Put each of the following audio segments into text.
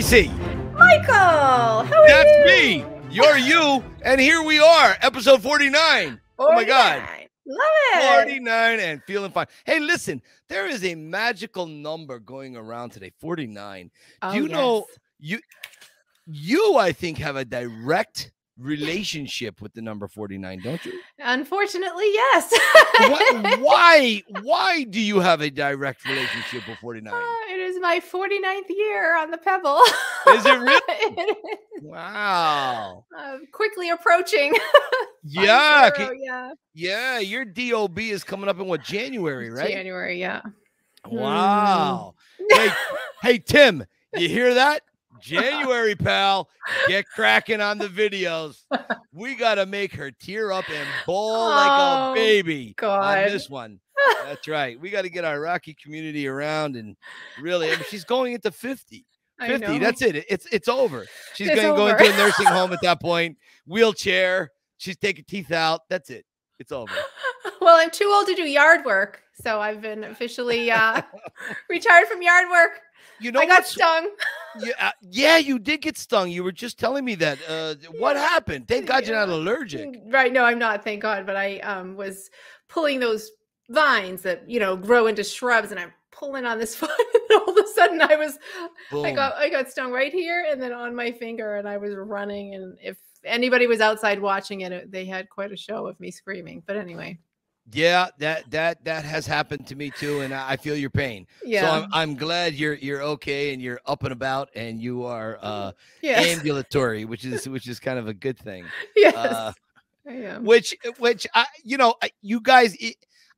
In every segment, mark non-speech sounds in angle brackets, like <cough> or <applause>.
Stacy. Michael, how are That's you? me. You're you. And here we are, episode 49. Oh my God. 49. Love it. 49 and feeling fine. Hey, listen, there is a magical number going around today 49. Oh, Do you know you you I think have a direct relationship with the number 49, don't you? Unfortunately, yes. Why <laughs> why, why do you have a direct relationship with 49? Uh, it is my 49th year on the Pebble. Is it really? <laughs> It is. Wow. Uh, quickly approaching. <laughs> Yeah, zero, yeah. yeah, your DOB is coming up in what January, right? January, yeah. Wow. Hey, hey, Tim, you hear that? January, pal. Get cracking on the videos. We got to make her tear up and bawl like Oh, a baby God. on this one. That's right. We got to get our Rocky community around and really, I mean, she's going into 50. <laughs> 50. That's it. It's it's over. She's It's going to go into a <laughs> nursing home at that point. Wheelchair. She's taking teeth out. That's it. It's over. Well, I'm too old to do yard work, so I've been officially uh, <laughs> retired from yard work. You know I got stung. Yeah, uh, yeah, you did get stung. You were just telling me that. Uh, <laughs> what happened? Thank God you're not allergic. Mm, Right. No, I'm not, thank God. But I um was pulling those vines that, you know, grow into shrubs and I'm pulling on this <laughs> foot. and all of a sudden I was I got I got stung right here and then on my finger and I was running and if anybody was outside watching it, it they had quite a show of me screaming. But anyway. Yeah, that that that has happened to me too, and I feel your pain. Yeah. So I'm I'm glad you're you're okay and you're up and about and you are uh yes. ambulatory, which is which is kind of a good thing. <laughs> yes. Uh, I am. which which I you know you guys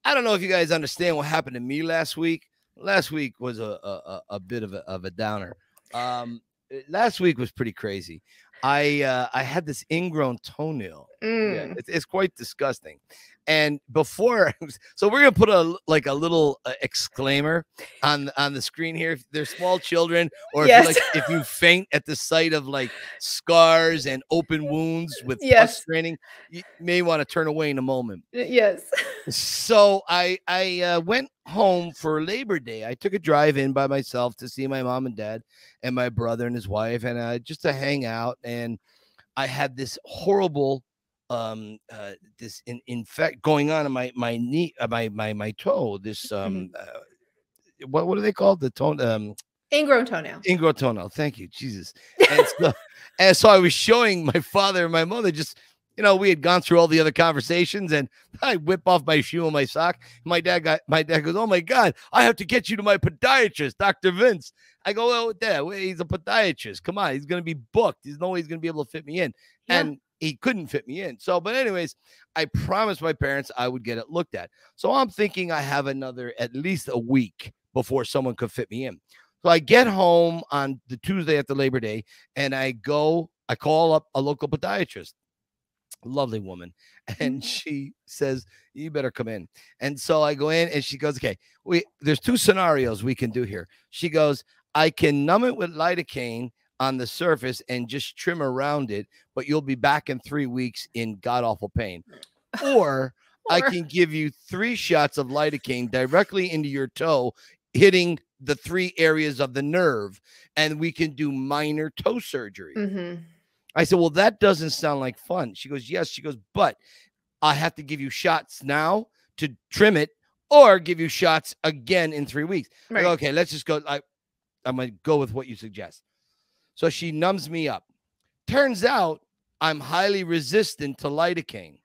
I- don't know if you guys understand what happened to me last week. Last week was a a, a- bit of a of a downer. Um, last week was pretty crazy. I uh, I had this ingrown toenail. Yeah, Mm. it's, it's quite disgusting. And before, <laughs> so we're gonna put a like a little uh, exclaimer on on the screen here. If there's small children, or if Yes. you like, if you faint at the sight of like scars and open wounds with pus Yes. training, you may want to turn away in a moment. Yes. <laughs> So I I uh, went home for Labor Day. I took a drive in by myself to see my mom and dad and my brother and his wife, and uh, just to hang out. And I had this horrible um uh this in, in fact going on in my my knee uh, my my my toe this um uh, what what are they called? The tone um Ingrown toenail. ingrown toenail. Thank you. Jesus. And <laughs> so, and so i was showing my father and my mother just you know we had gone through all the other conversations and <laughs> i whip off my shoe and my sock. My dad got my dad goes oh my god i have to get you to my podiatrist dr vince. I go well dad he's a podiatrist. Come on he's going to be booked. There's no way he's going to be able to fit me in. Yeah. and he couldn't fit me in. So, but anyways, I promised my parents I would get it looked at. So I'm thinking I have another at least a week before someone could fit me in. So I get home on the Tuesday after Labor Day and I go, I call up a local podiatrist, lovely woman, <laughs> and mm-hmm. she says, You better come in. And so I go in and she goes, Okay, we there's two scenarios we can do here. She goes, I can numb it with lidocaine on the surface and just trim around it, but you'll be back in three weeks in god awful pain. Or <laughs> I can give you three shots of lidocaine directly into your toe, hitting the three areas of the nerve, and we can do minor toe surgery. hmm I said, Well, that doesn't sound like fun. She goes, Yes. She goes, But I have to give you shots now to trim it or give you shots again in three weeks. Right. okay, let's just go. I, I'm going to go with what you suggest. So she numbs me up. Turns out I'm highly resistant to lidocaine.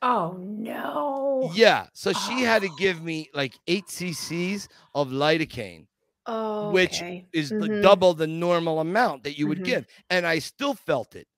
Oh no. Yeah. So she had to give <sighs> me like eight cc's of lidocaine, Oh, which okay. is the Mhm. double the normal amount that you would Mhm. give. And I still felt it.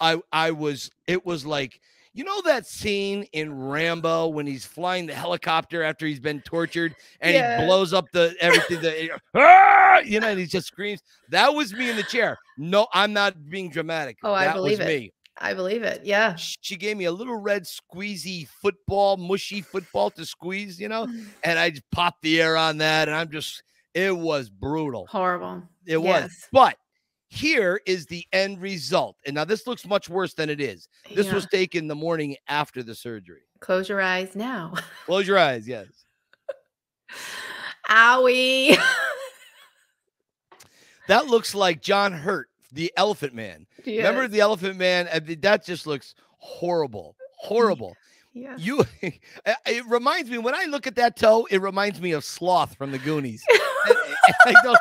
I I was it was like you know that scene in Rambo when he's flying the helicopter after he's been tortured and Yeah. he blows up the everything that <laughs> <laughs> "Ah!" you know and he just screams. That was me in the chair. No, I'm not being dramatic. Oh, I believe it. me. I believe it. Yeah. She gave me a little red squeezy football, mushy football to squeeze, you know, <sighs> and I just popped the air on that, and I'm just it was brutal. Horrible. It was. But here is the end result. And now this looks much worse than it is. This Yeah. was taken the morning after the surgery. Close your eyes now. Close your eyes. Yes. <laughs> Owie. <laughs> that looks like John Hurt, the Elephant Man. Remember the Elephant Man? I mean, That just looks horrible, horrible. Yeah. You, <laughs> eh, eh, it reminds me when I look at that toe, it reminds me of Sloth from the Goonies. And eh, I go,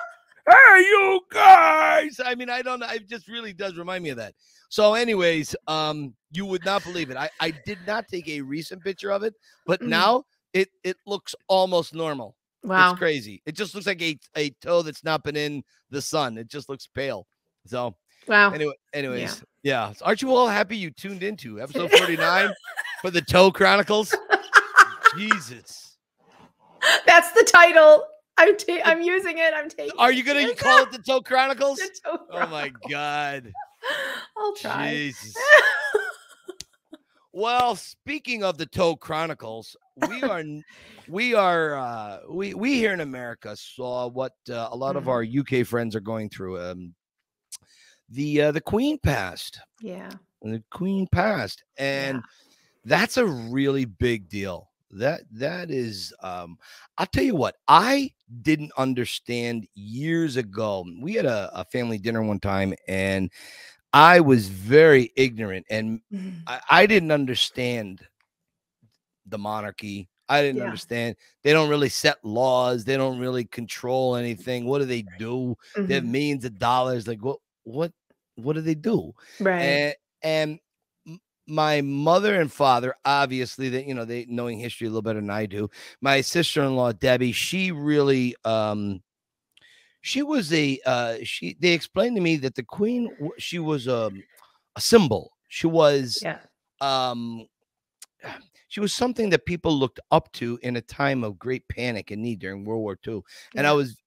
hey, you guys. I mean, I don't know. It just really does remind me of that. So, anyways, um, you would not believe it. I, I did not take a recent picture of it, but Mm. now it it looks almost normal. wow. It's crazy. It just looks like a, a toe that's not been in the sun. It just looks pale. So Wow. anyway, anyways, yeah. So aren't you all happy you tuned into episode 49 for the <laughs> Toe Chronicles? <laughs> Jesus. That's the title. I'm ta- I'm using it. I'm taking. Are you gonna it. call it the <laughs> Toe Chronicles? The toe Oh my god. <laughs> I'll try. Jesus. <laughs> Well, speaking of the Toe Chronicles, we are we are uh we we here in America saw what uh, a lot of Mhm. our UK friends are going through. Um the uh, the Queen passed. yeah. The Queen passed and that's a really big deal. That that is um I'll tell you what, I didn't understand years ago. We had a, a family dinner one time and I was very ignorant and Mhm. I, I didn't understand the monarchy. I didn't Yeah. understand. They don't really set laws. They don't really control anything. What do they do? They have Mhm. millions of dollars. Like what? What? What do they do? Right. And and my mother and father, obviously, that you know, they knowing history a little better than I do. My sister-in-law Debbie, she really um she was a uh she they explained to me that the queen she was um, a symbol. She was yeah. um she was something that people looked up to in a time of great panic and need during World War II. And I was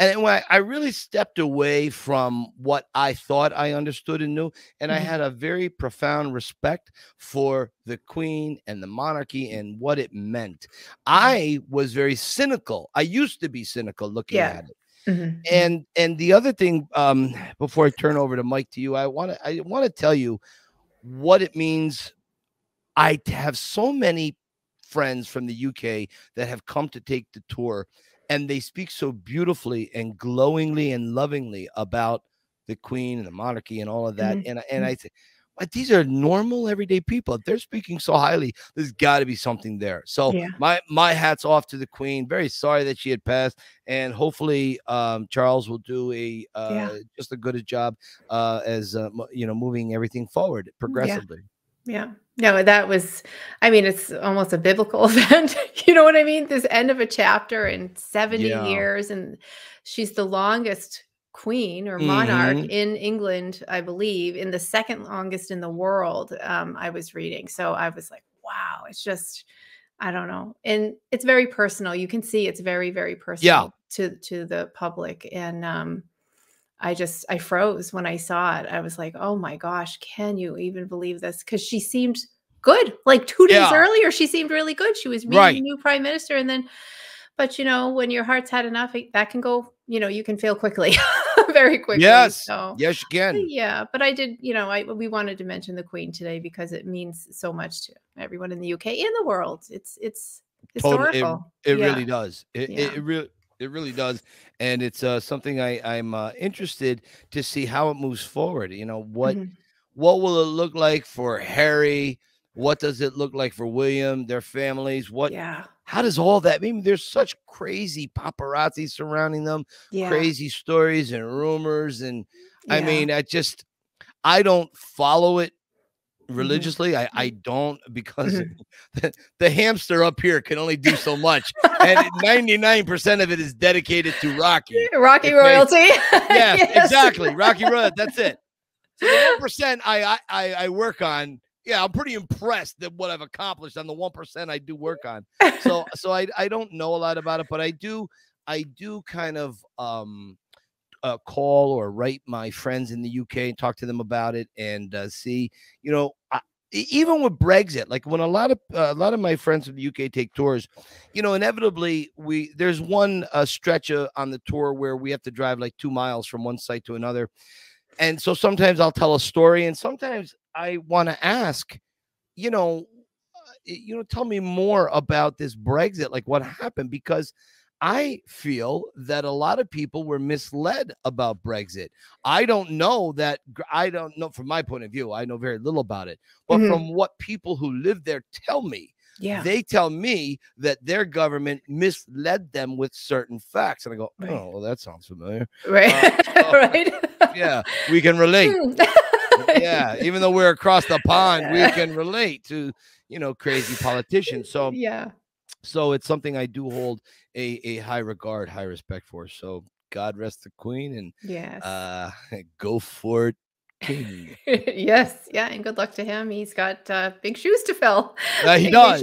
and when I, I really stepped away from what I thought I understood and knew, and I Mhm. had a very profound respect for the queen and the monarchy and what it meant. I was very cynical. I used to be cynical looking Yeah. at it Mhm. and and the other thing um before i turn over to mike to you i want to i want to tell you what it means I have so many friends from the uk that have come to take the tour and they speak so beautifully and glowingly and lovingly about the queen and the monarchy and all of that Mhm. and I- and i say but these are normal everyday people if they're speaking so highly there's got to be something there so Yeah. my my hats off to the queen very sorry that she had passed and hopefully um, Charles will do a uh, Yeah. just a good a job uh, as uh, you know moving everything forward progressively. Yeah. No, that was, I mean, it's almost a biblical <laughs> event. you know what I mean? This end of a chapter in 70 Yeah. years. And she's the longest queen or monarch Mhm. in England, I believe, in the second longest in the world. Um, I was reading. So I was like, wow, it's just, I don't know. And it's very personal. You can see it's very, very personal yeah. to to the public. And um I just I froze when I saw it. I was like, "Oh my gosh, can you even believe this?" Cuz she seemed good. Like 2 days Yeah. earlier she seemed really good. She was meeting Right. the new prime minister and then but you know, when your heart's had enough, that can go, you know, you can fail quickly. <laughs> very quickly. Yes, So yes, you can. yeah, but I did, you know, I we wanted to mention the queen today because it means so much to everyone in the UK and the world. It's it's Totally, it- historical. It Yeah. really does. It, Yeah. it, it really it really does, and it's uh, something I I'm uh, interested to see how it moves forward. You know what Mhm. what will it look like for Harry? What does it look like for William, their families? What Yeah. how does all that? I mean, there's such crazy paparazzi surrounding them. Yeah. crazy stories and rumors and i mean i just i don't follow it Mm-hmm. religiously i i don't because <laughs> the, the hamster up here can only do so much and 99% of it is dedicated to rocky <laughs> Rocky royalty. <laughs> yeah Yes. exactly rocky road that's it so the 1% I, I i work on yeah i'm pretty impressed that what i've accomplished on the 1% i do work on so so I I don't know a lot about it, but I do I do kind of um uh, call or write my friends in the UK and talk to them about it and uh, see you know even with Brexit, like when a lot of uh, a lot of my friends from the UK take tours, you know, inevitably we there's one uh, stretch uh, on the tour where we have to drive like two miles from one site to another, and so sometimes I'll tell a story, and sometimes I want to ask, you know, uh, you know, tell me more about this Brexit, like what happened, because I feel that a lot of people were misled about Brexit. I don't know that, I don't know from my point of view, I know very little about it, but mm-hmm. from what people who live there tell me, yeah. They tell me that their government misled them with certain facts. And I go, right. oh, well, that sounds familiar. Right. Uh, <laughs> right. yeah, we can relate. yeah, even though we're across the <laughs> pond, we can relate to, you know, crazy politicians. <laughs> So, yeah. So it's something I do hold a, a high regard, high respect for. So God rest the queen and yes. uh <laughs> go for it <laughs> yes, yeah, and good luck to him. He's got uh, big shoes to fill. Uh, <laughs> he does.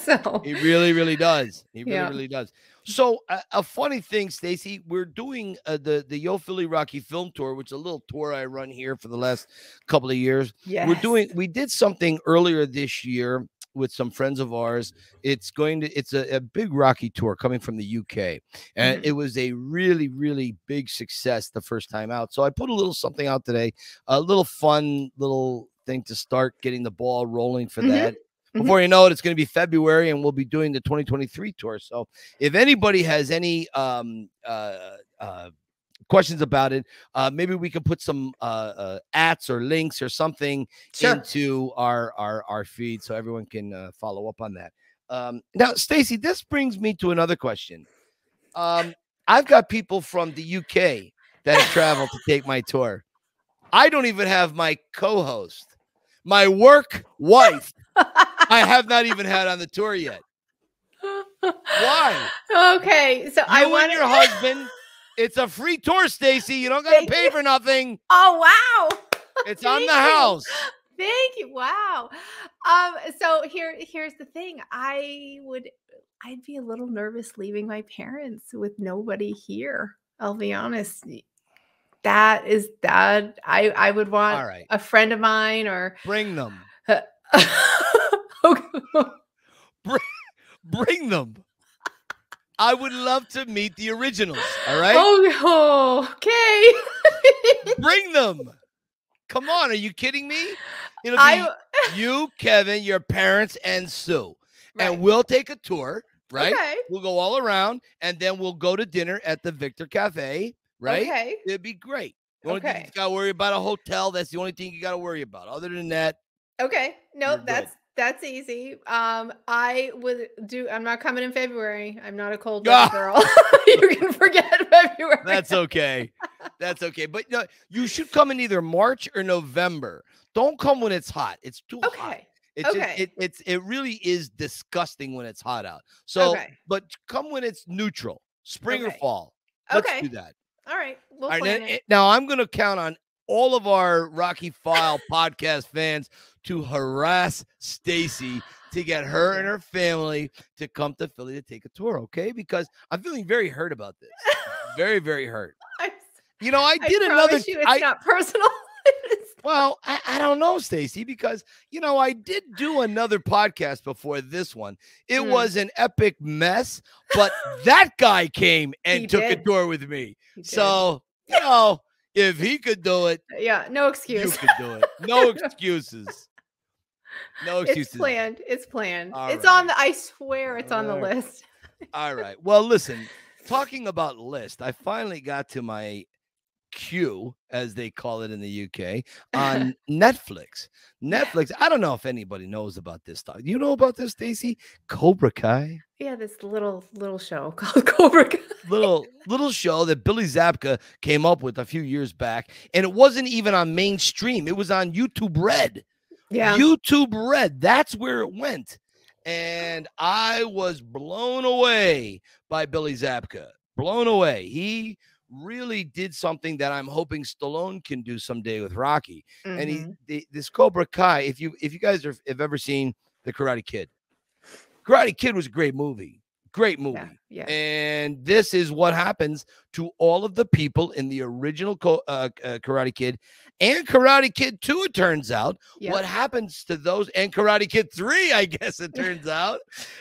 so he really, really does. He really, yeah. really does. So uh, a funny thing, Stacy, we're doing uh, the the Yo Philly Rocky Film Tour, which is a little tour I run here for the last couple of years. Yeah, we're doing. We did something earlier this year with some friends of ours. It's going to it's a, a big Rocky tour coming from the UK, and mm-hmm. it was a really really big success the first time out. So I put a little something out today, a little fun little thing to start getting the ball rolling for mm-hmm. that. Mm-hmm. Before you know it, it's going to be February, and we'll be doing the 2023 tour. So, if anybody has any um, uh, uh, questions about it, uh, maybe we can put some uh, uh, ats or links or something sure. into our, our our feed so everyone can uh, follow up on that. Um, now, Stacy, this brings me to another question. Um, I've got people from the UK that have traveled to take my tour. I don't even have my co-host, my work wife. I have not even had on the tour yet. Why? <laughs> Okay, so you I want your husband it's a free tour, Stacy. You don't got to pay you. for nothing. Oh wow! <laughs> It's on the you. house. Thank you. Wow. Um. So here, here's the thing. I would, I'd be a little nervous leaving my parents with nobody here. I'll be honest. That is that. I I would want right. a friend of mine or bring them. <laughs> bring, bring them. I would love to meet the originals. All right. Oh, okay. <laughs> Bring them. Come on. Are you kidding me? It'll be I... <laughs> you, Kevin, your parents, and Sue. Right. And we'll take a tour, right? Okay. We'll go all around and then we'll go to dinner at the Victor Cafe, right? Okay. It'd be great. The only okay. thing you got to worry about a hotel. That's the only thing you got to worry about. Other than that, okay. No, that's that's easy. Um, I would do. I'm not coming in February. I'm not a cold girl. <laughs> you can forget <laughs> February. That's okay. That's okay. But no, you should come in either March or November. Don't come when it's hot. It's too okay. hot. It's okay. Just, it, it's it really is disgusting when it's hot out. So, okay. but come when it's neutral, spring okay. or fall. Let's okay. do that. All right. We'll All right. Now, now I'm going to count on all of our Rocky File podcast fans to harass Stacy to get her and her family to come to Philly to take a tour, okay? Because I'm feeling very hurt about this. <laughs> very, very hurt. You know, I did I another. You, it's I, not personal. <laughs> well, I, I, don't know, Stacy, because you know I did do another podcast before this one. It mm. was an epic mess, but that guy came and he took did. a tour with me. So you know, if he could do it, yeah, no excuse. You could do it. No <laughs> excuses. No <laughs> excuses. It's planned. It's planned. All it's right. on the. I swear, it's All on the right. list. All <laughs> right. Well, listen. Talking about list, I finally got to my queue, as they call it in the UK, on <laughs> Netflix. Netflix. I don't know if anybody knows about this stuff. You know about this, Stacy? Cobra Kai. Yeah, this little little show called Cobra Kai. little little show that Billy Zabka came up with a few years back, and it wasn't even on mainstream. It was on YouTube Red. Yeah. YouTube Red. That's where it went. And I was blown away by Billy Zabka. Blown away. He really did something that I'm hoping Stallone can do someday with Rocky. Mm-hmm. And he mm-hmm. the, this Cobra Kai, if you if you guys are, have ever seen The Karate Kid, Karate Kid was a great movie. Great movie. Yeah, yeah. And this is what happens to all of the people in the original uh, uh, Karate Kid and Karate Kid 2, it turns out. Yep. What happens to those and Karate Kid 3, I <laughs> guess it <laughs> turns out.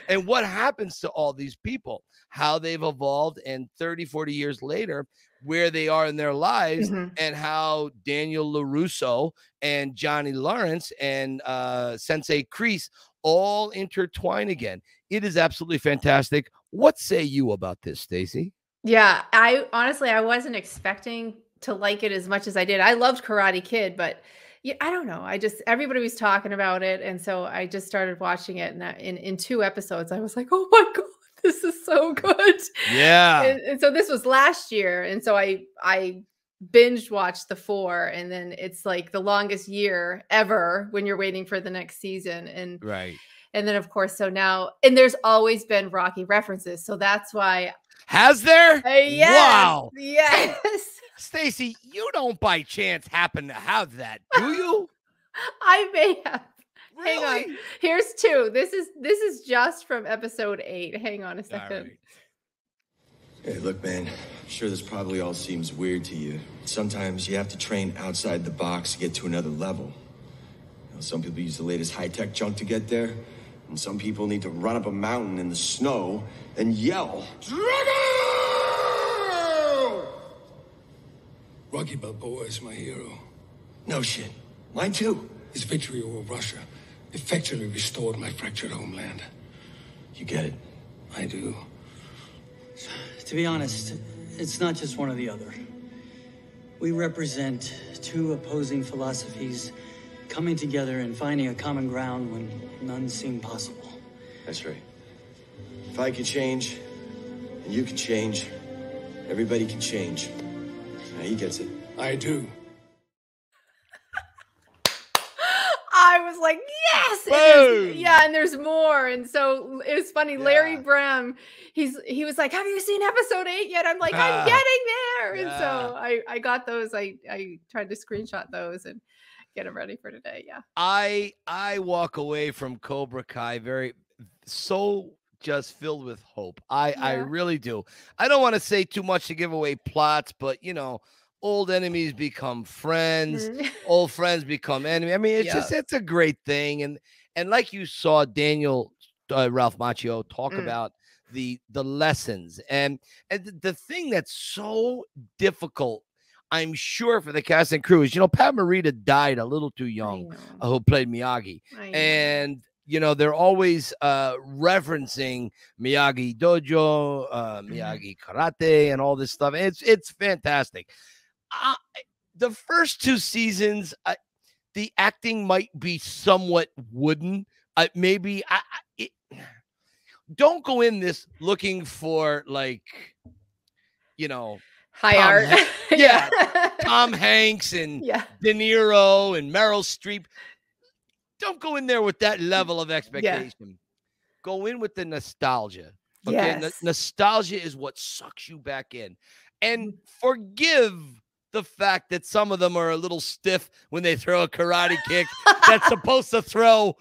And what happens to all these people, how they've evolved, and 30, 40 years later, where they are in their lives, mm-hmm. and how Daniel LaRusso and Johnny Lawrence and uh, Sensei Kreese all intertwine again. It is absolutely fantastic. What say you about this, Stacy? Yeah, I honestly I wasn't expecting to like it as much as I did. I loved Karate Kid, but yeah, I don't know. I just everybody was talking about it, and so I just started watching it. And in in two episodes, I was like, "Oh my <laughs> god, this is so good!" Yeah. And, and so this was last year, and so I I binge watched the four, and then it's like the longest year ever when you're waiting for the next season, and right. And then of course, so now, and there's always been Rocky references, so that's why. Has there? Uh, yes, wow. Yes. <laughs> Stacy, you don't by chance happen to have that, do <laughs> you? I may have. Really? Hang on. Here's two. This is this is just from episode eight. Hang on a second. Hey, look, man. I'm sure this probably all seems weird to you. Sometimes you have to train outside the box to get to another level. You know, some people use the latest high-tech junk to get there, and some people need to run up a mountain in the snow and yell, Drago! Rocky Balboa is my hero. No shit. Mine too. His victory over Russia effectively restored my fractured homeland. You get it. I do. To be honest, it's not just one or the other. We represent two opposing philosophies coming together and finding a common ground when none seemed possible. That's right. If I could change, and you can change, everybody can change. Now he gets it. I do. I was like, yes. And yeah, and there's more. And so it was funny. Larry Yeah. Brem, he's he was like, Have you seen episode eight yet? I'm like, Ah. I'm <laughs> getting there. And so I I got those. I I tried to screenshot those and get them ready for today. Yeah. I I walk away from Cobra Kai very so just filled with hope. I I really do. I don't want to say too much to give away plots, but you know, old enemies become friends, Mhm. <laughs> old friends become enemy. I mean, it's just it's a great thing, and and like you saw Daniel uh, Ralph Macchio talk Mm. about the the lessons and and the thing that's so difficult. I'm sure for the cast and crew is, you know, Pat Morita died a little too young, uh, who played Miyagi and you know they're always uh referencing Miyagi Dojo, uh Mm-hmm. Miyagi Karate, and all this stuff. It's it's fantastic. Uh, the first two seasons, uh, the acting might be somewhat wooden. Uh, maybe I, I it, don't go in this looking for like you know high Tom art. <laughs> Yeah, Tom Hanks and <laughs> yeah. De Niro and Meryl Streep. Don't go in there with that level of expectation. Go in with the nostalgia. Okay. N- Yes. nostalgia is what sucks you back in. And Mm. forgive the fact that some of them are a little stiff when they throw a karate <laughs> kick that's supposed to throw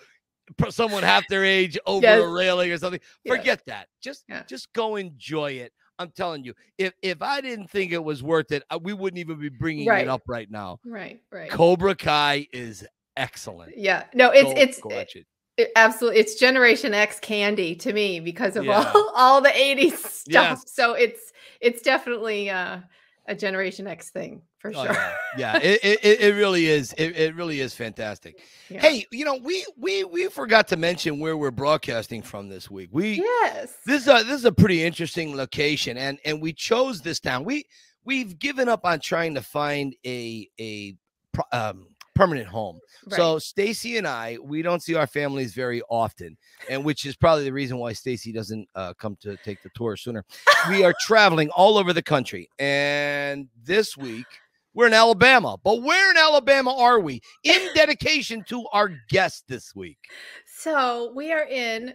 someone half their age over Yes. a railing or something. Yeah. Forget that. Just Yeah. just go enjoy it. I'm telling you, if if I didn't think it was worth it, uh, we wouldn't even be bringing Right. it up right now. Right. Right. Cobra Kai is excellent. Yeah. No, it's Go- it's go watch it. It, absolutely, it's Generation X candy to me because of Yeah. all, <laughs> all the '80s stuff. Yes. So it's it's definitely uh, a Generation X thing for Oh, sure. yeah, yeah it, it, it- it really is. It, it really is fantastic. <laughs> Yeah. Hey, you know, we we we forgot to mention where we're broadcasting from this week. We yes, this is a this is a pretty interesting location, and and we chose this town. We we've given up on trying to find a a um, permanent home. So Stacy and I, we don't see our families very often, and which is probably the reason why Stacy doesn't uh, come to take the tour sooner. we are <laughs> traveling all over the country, and this week we're in Alabama. But where in Alabama are we? In <laughs> dedication to our guest this week. so we are in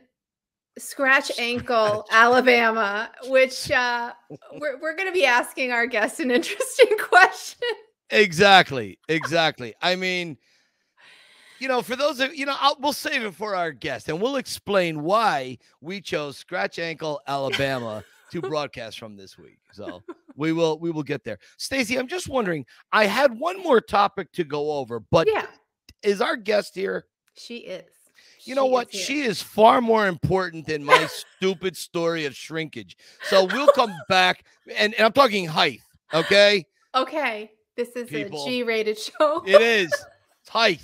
Scratch Ankle, Alabama, which <laughs> uh, we're we're going to be asking our guests an interesting question. Exactly. Exactly. I mean, you know, for those of you know, I'll, we'll save it for our guest, and we'll explain why we chose Scratch Ankle, Alabama, to broadcast from this week. So we will we will get there. Stacy, I'm just wondering. I had one more topic to go over, but yeah, is our guest here? she is. You know She what? is. She is far more important than my stupid story of shrinkage. So we'll come back, and, and I'm talking height. Okay, Okay, this is People. a G-rated show. it is <laughs> it's height.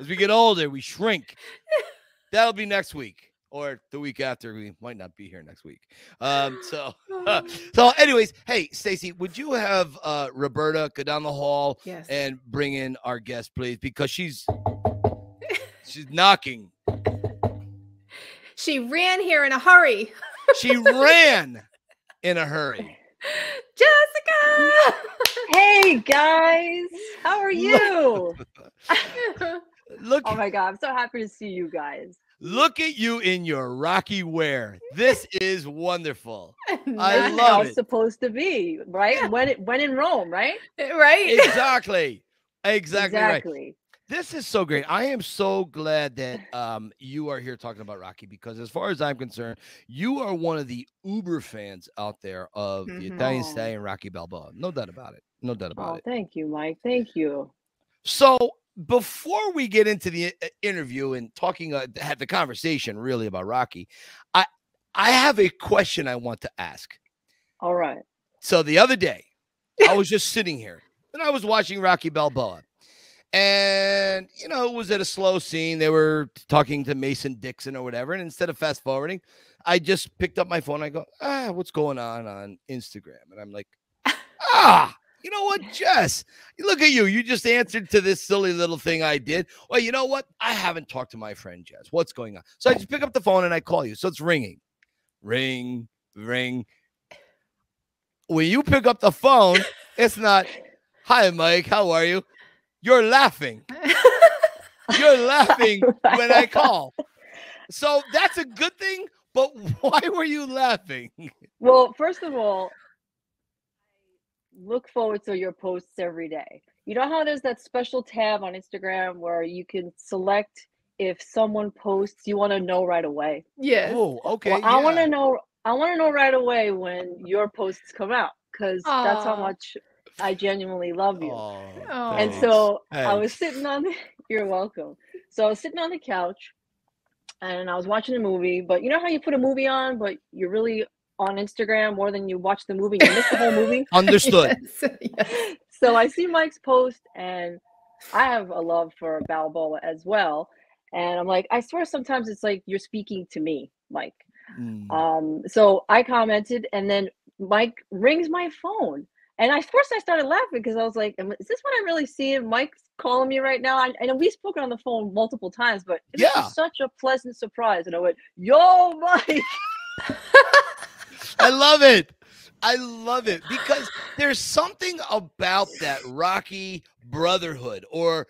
As we get older, we shrink. <laughs> That'll be next week. or the week after. We might not be here next week. Um, so, <laughs> so, anyways, hey, Stacy, would you have uh, Roberta go down the hall yes. and bring in our guest, please? Because she's she's knocking. she ran here in a hurry. She ran in a hurry. Jessica. Hey guys, how are you? <laughs> Look, oh my god, I'm so happy to see you guys. look at you in your Rocky wear. This is wonderful. <laughs> I love how it. it's supposed to be, right? Yeah. When it when in Rome, right? Eh, right? <laughs> Exactly. Exactly, right. This is so great. I am so glad that um, you are here talking about Rocky because, as far as I'm concerned, you are one of the uber fans out there of the Mhm. Italian Stallion Rocky Balboa. No doubt about it. No doubt about Oh, it. thank you, Mike. Thank you. So before we get into the uh, interview and talking, uh, have the conversation really about Rocky, I I have a question I want to ask. All right. So the other day, I was just sitting here and I was watching Rocky Balboa. And, you know, it was at a slow scene. They were talking to Mason Dixon or whatever. And instead of fast forwarding, I just picked up my phone. I go, ah, what's going on on Instagram? And I'm like, ah, you know what, Jess? Look at you. You just answered to this silly little thing I did. Well, you know what? I haven't talked to my friend Jess. What's going on? So I just pick up the phone and I call you. So it's ringing, ring, ring. When you pick up the phone, it's not, hi, Mike, how are you? You're laughing. <laughs> You're laughing <laughs> when I call. So that's a good thing. But <laughs> why were you laughing? Well, first of all, look forward to your posts every day. You know how there's that special tab on Instagram where you can select if someone posts, you want to know right away. yes. Oh, okay. well, I want to know. I want to know right away when your posts come out because that's how much I genuinely love you. Oh, and thanks. so I was sitting on the. <laughs> You're welcome. So I was sitting on the couch, and I was watching a movie. But you know how you put a movie on, but you're really on Instagram more than you watch the movie. You miss the whole movie. <laughs> understood. <laughs> Yes. yes. so I see Mike's post, and I have a love for Balboa as well. And I'm like, I swear sometimes it's like you're speaking to me, Mike. Mm. Um, so I commented, and then Mike rings my phone. And I first I started laughing because I was like, "Is this what I'm really seeing? Mike's calling me right now." I, I know we've spoken on the phone multiple times, but it was Yeah. just such a pleasant surprise. And I went, "Yo, Mike!" I love it. I love it <laughs> because there's something about that Rocky brotherhood, or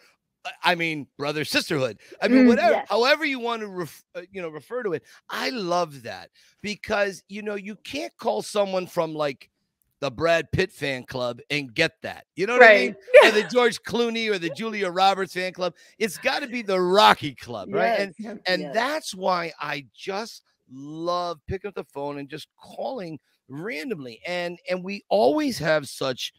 I mean, brother sisterhood. I mean, Mm, whatever, yes. however you want to, ref, uh, you know, refer to it. I love that because you know you can't call someone from like the Brad Pitt fan club and get that. You know what I mean? Right. <laughs> Or the George Clooney or the Julia Roberts fan club. It's got to be the Rocky club, right? And and yes. that's why I just love picking up the phone and just calling randomly. And and we always have such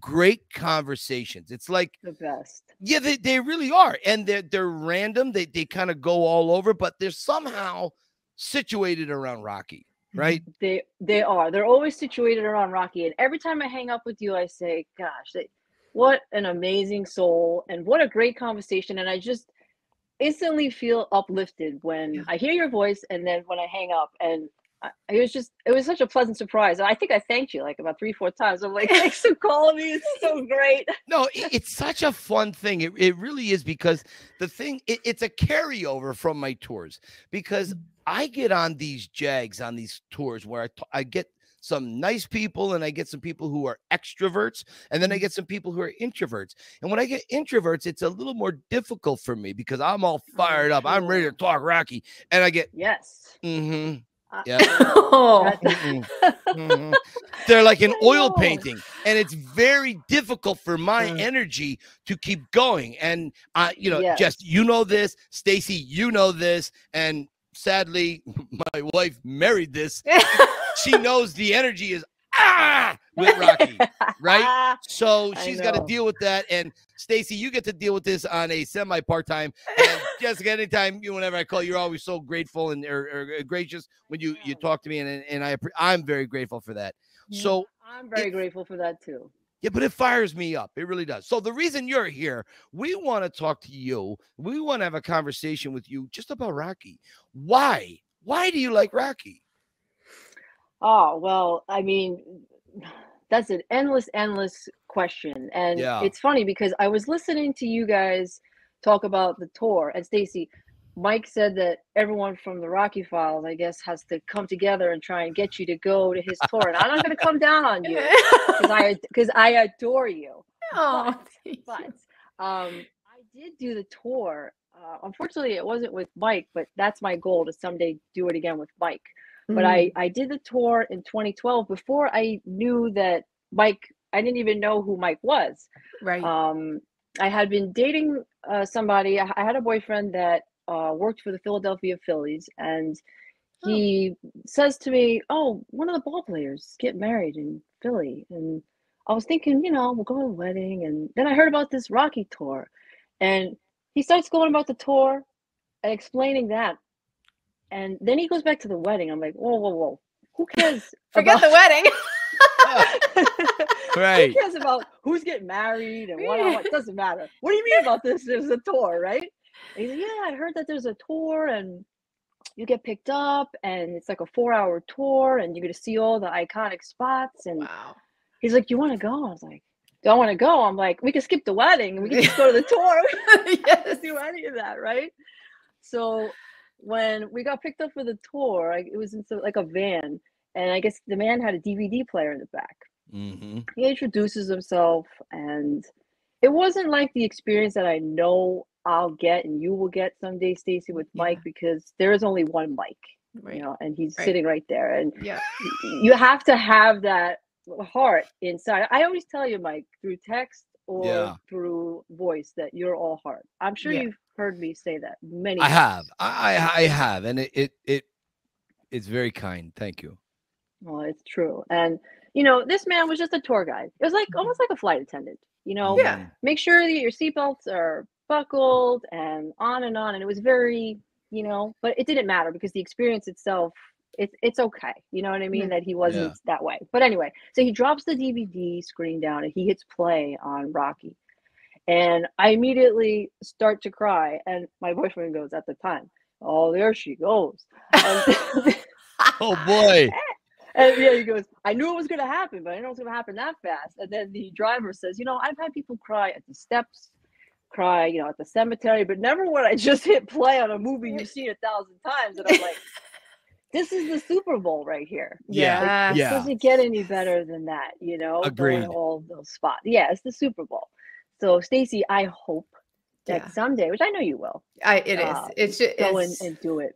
great conversations. It's like, the best. yeah, they, they really are. And they're they're random. They they kind of go all over, but they're somehow situated around Rocky, right? <laughs> They they are. They're always situated around Rocky. And every time I hang up with you, I say, "Gosh, they, what an amazing soul, and what a great conversation." And I just instantly feel uplifted when I hear your voice, and then when I hang up, and it was just it was such a pleasant surprise. I think I thanked you like about three four times. I'm like, <laughs> "Thanks for calling me. It's so <laughs> great." No, it- it's such a fun thing. It, it really is because the thing, it- it's a carryover from my tours because I get on these jags on these tours where I, I get some nice people and I get some people who are extroverts and then I get some people who are introverts. And when I get introverts, it's a little more difficult for me because I'm all fired up. I'm ready to talk Rocky. And I get, Yes. mm-hmm, Yeah. <laughs> Oh. that- mm-mm, mhm. <laughs> They're like an I oil painting, and it's very difficult for my Mm. energy to keep going. And I, you know, Yes. Jess, you know this, Stacy, you know this, and sadly, <laughs> my wife married this. She knows the energy is ah with Rocky, right? <laughs> So she's got to deal with that. And Stacy, you get to deal with this on a semi part time. And <laughs> Jessica, anytime you, whenever I call, you're always so grateful and or, or gracious when you you talk to me, and and I I'm very grateful for that. So I'm very It- grateful for that too. yeah, but it fires me up. It really does. So the reason you're here, we want to talk to you. We want to have a conversation with you just about Rocky. Why? Why do you like Rocky? Oh, well, I mean, that's an endless, endless question. And Yeah. it's funny because I was listening to you guys talk about the tour, and Stacy, Mike said that everyone from the Rocky Files, I guess, has to come together and try and get you to go to his tour. And I'm not going to come down on you because I <laughs> because I adore you. oh, But um, I did do the tour. Uh, unfortunately, it wasn't with Mike, but that's my goal to someday do it again with Mike but I I did the tour in 2012 before I knew that Mike. I didn't even know who Mike was. right. Um, I had been dating uh, somebody. I, I had a boyfriend that uh, worked for the Philadelphia Phillies, and he says to me, "Oh, one of the ball players get married in Philly," and I was thinking, you know, we'll go to the wedding, and then I heard about this Rocky tour, and he starts going about the tour and explaining that, and then he goes back to the wedding. I'm like, whoa, whoa, whoa, who <laughs> cares? Forget about- the wedding. <laughs> <laughs> Right. Who cares about who's getting married and what? It doesn't matter. What do you mean about this? There's a tour, right? And he's like, yeah, I heard that there's a tour and you get picked up and it's like a four-hour tour and you're gonna see all the iconic spots. And wow. he's like, you want to go? I was like, do I want to go? I'm like, we can skip the wedding. We can just go to the tour. We don't yes. to do any of that, right? So when we got picked up for the tour, I, it was in some, like a van, and I guess the man had a DVD player in the back hmm he introduces himself and it wasn't like the experience that I know I'll get and you will get someday, Stacy, with Mike, because there is only one Mike, Right. you know, and he's Right. sitting right there. And Yeah. you have to have that heart inside. I always tell you, Mike, through text or Yeah. through voice, that you're all heart. I'm sure Yeah. you've heard me say that many I times. have. I, I I have, and it it it it's very kind. Thank you. Well, it's true. And you know, this man was just a tour guide. It was like mm-hmm. almost like a flight attendant. You know, Yeah. Make sure that your seatbelts are buckled and on and on. And it was very, you know, but it didn't matter because the experience itself, it's it's okay. You know what I mean? Mm. That he wasn't that way. But anyway, so he drops the DVD screen down and he hits play on Rocky. And I immediately start to cry. And my boyfriend goes at the time, Oh, there she goes. <laughs> Oh boy. <laughs> and yeah, he goes, I knew it was going to happen, but I didn't know it was going to happen that fast. And then the driver says, You know, I've had people cry at the steps, cry, you know, at the cemetery, but never when I <laughs> just hit play on a movie you've seen a thousand times. And I'm like, This is the Super Bowl right here. Yeah. Yes. Yeah. Doesn't get any better than that, you know? going Agreed. All those spots. Yeah, it's the Super Bowl. So, Stacy, I hope that Yeah. someday, which I know you will, I, it is. uh, It's just go and, it's, and do it.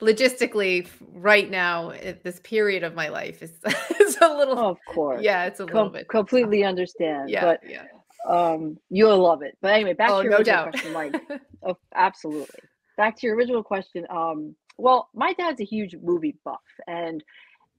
logistically right now at this period of my life is <laughs> it's a little Of course. yeah it's a little Com- bit completely understand. yeah But yeah um you'll love it but anyway back oh to your no original doubt question mike <laughs> oh, absolutely back to your original question um well my dad's a huge movie buff and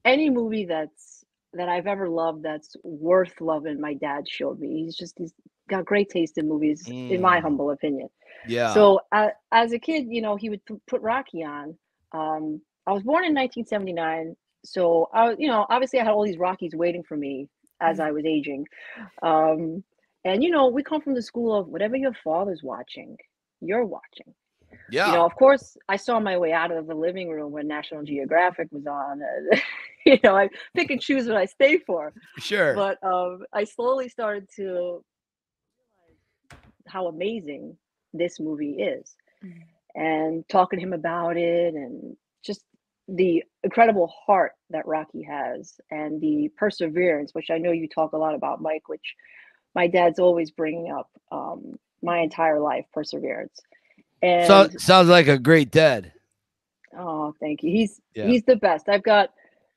any movie that's that i've ever loved that's worth loving my dad showed me he's just he's got great taste in movies in my Mm. humble opinion Yeah. so uh, as a kid you know he would put rocky on um i was born in 1979 so i was you know obviously i had all these rockies waiting for me as i was aging um and you know we come from the school of whatever your father's watching you're watching yeah. you know of course i saw my way out of the living room when national geographic was on <laughs> you know i pick and choose what i stay for sure. but um, I slowly started to how amazing this movie is, Mm. and talking to him about it, and just the incredible heart that Rocky has, and the perseverance, which I know you talk a lot about, Mike, which my dad's always bringing up um, my entire life, perseverance. And so, sounds like a great dad. Oh, thank you. He's Yeah. he's the best. I've got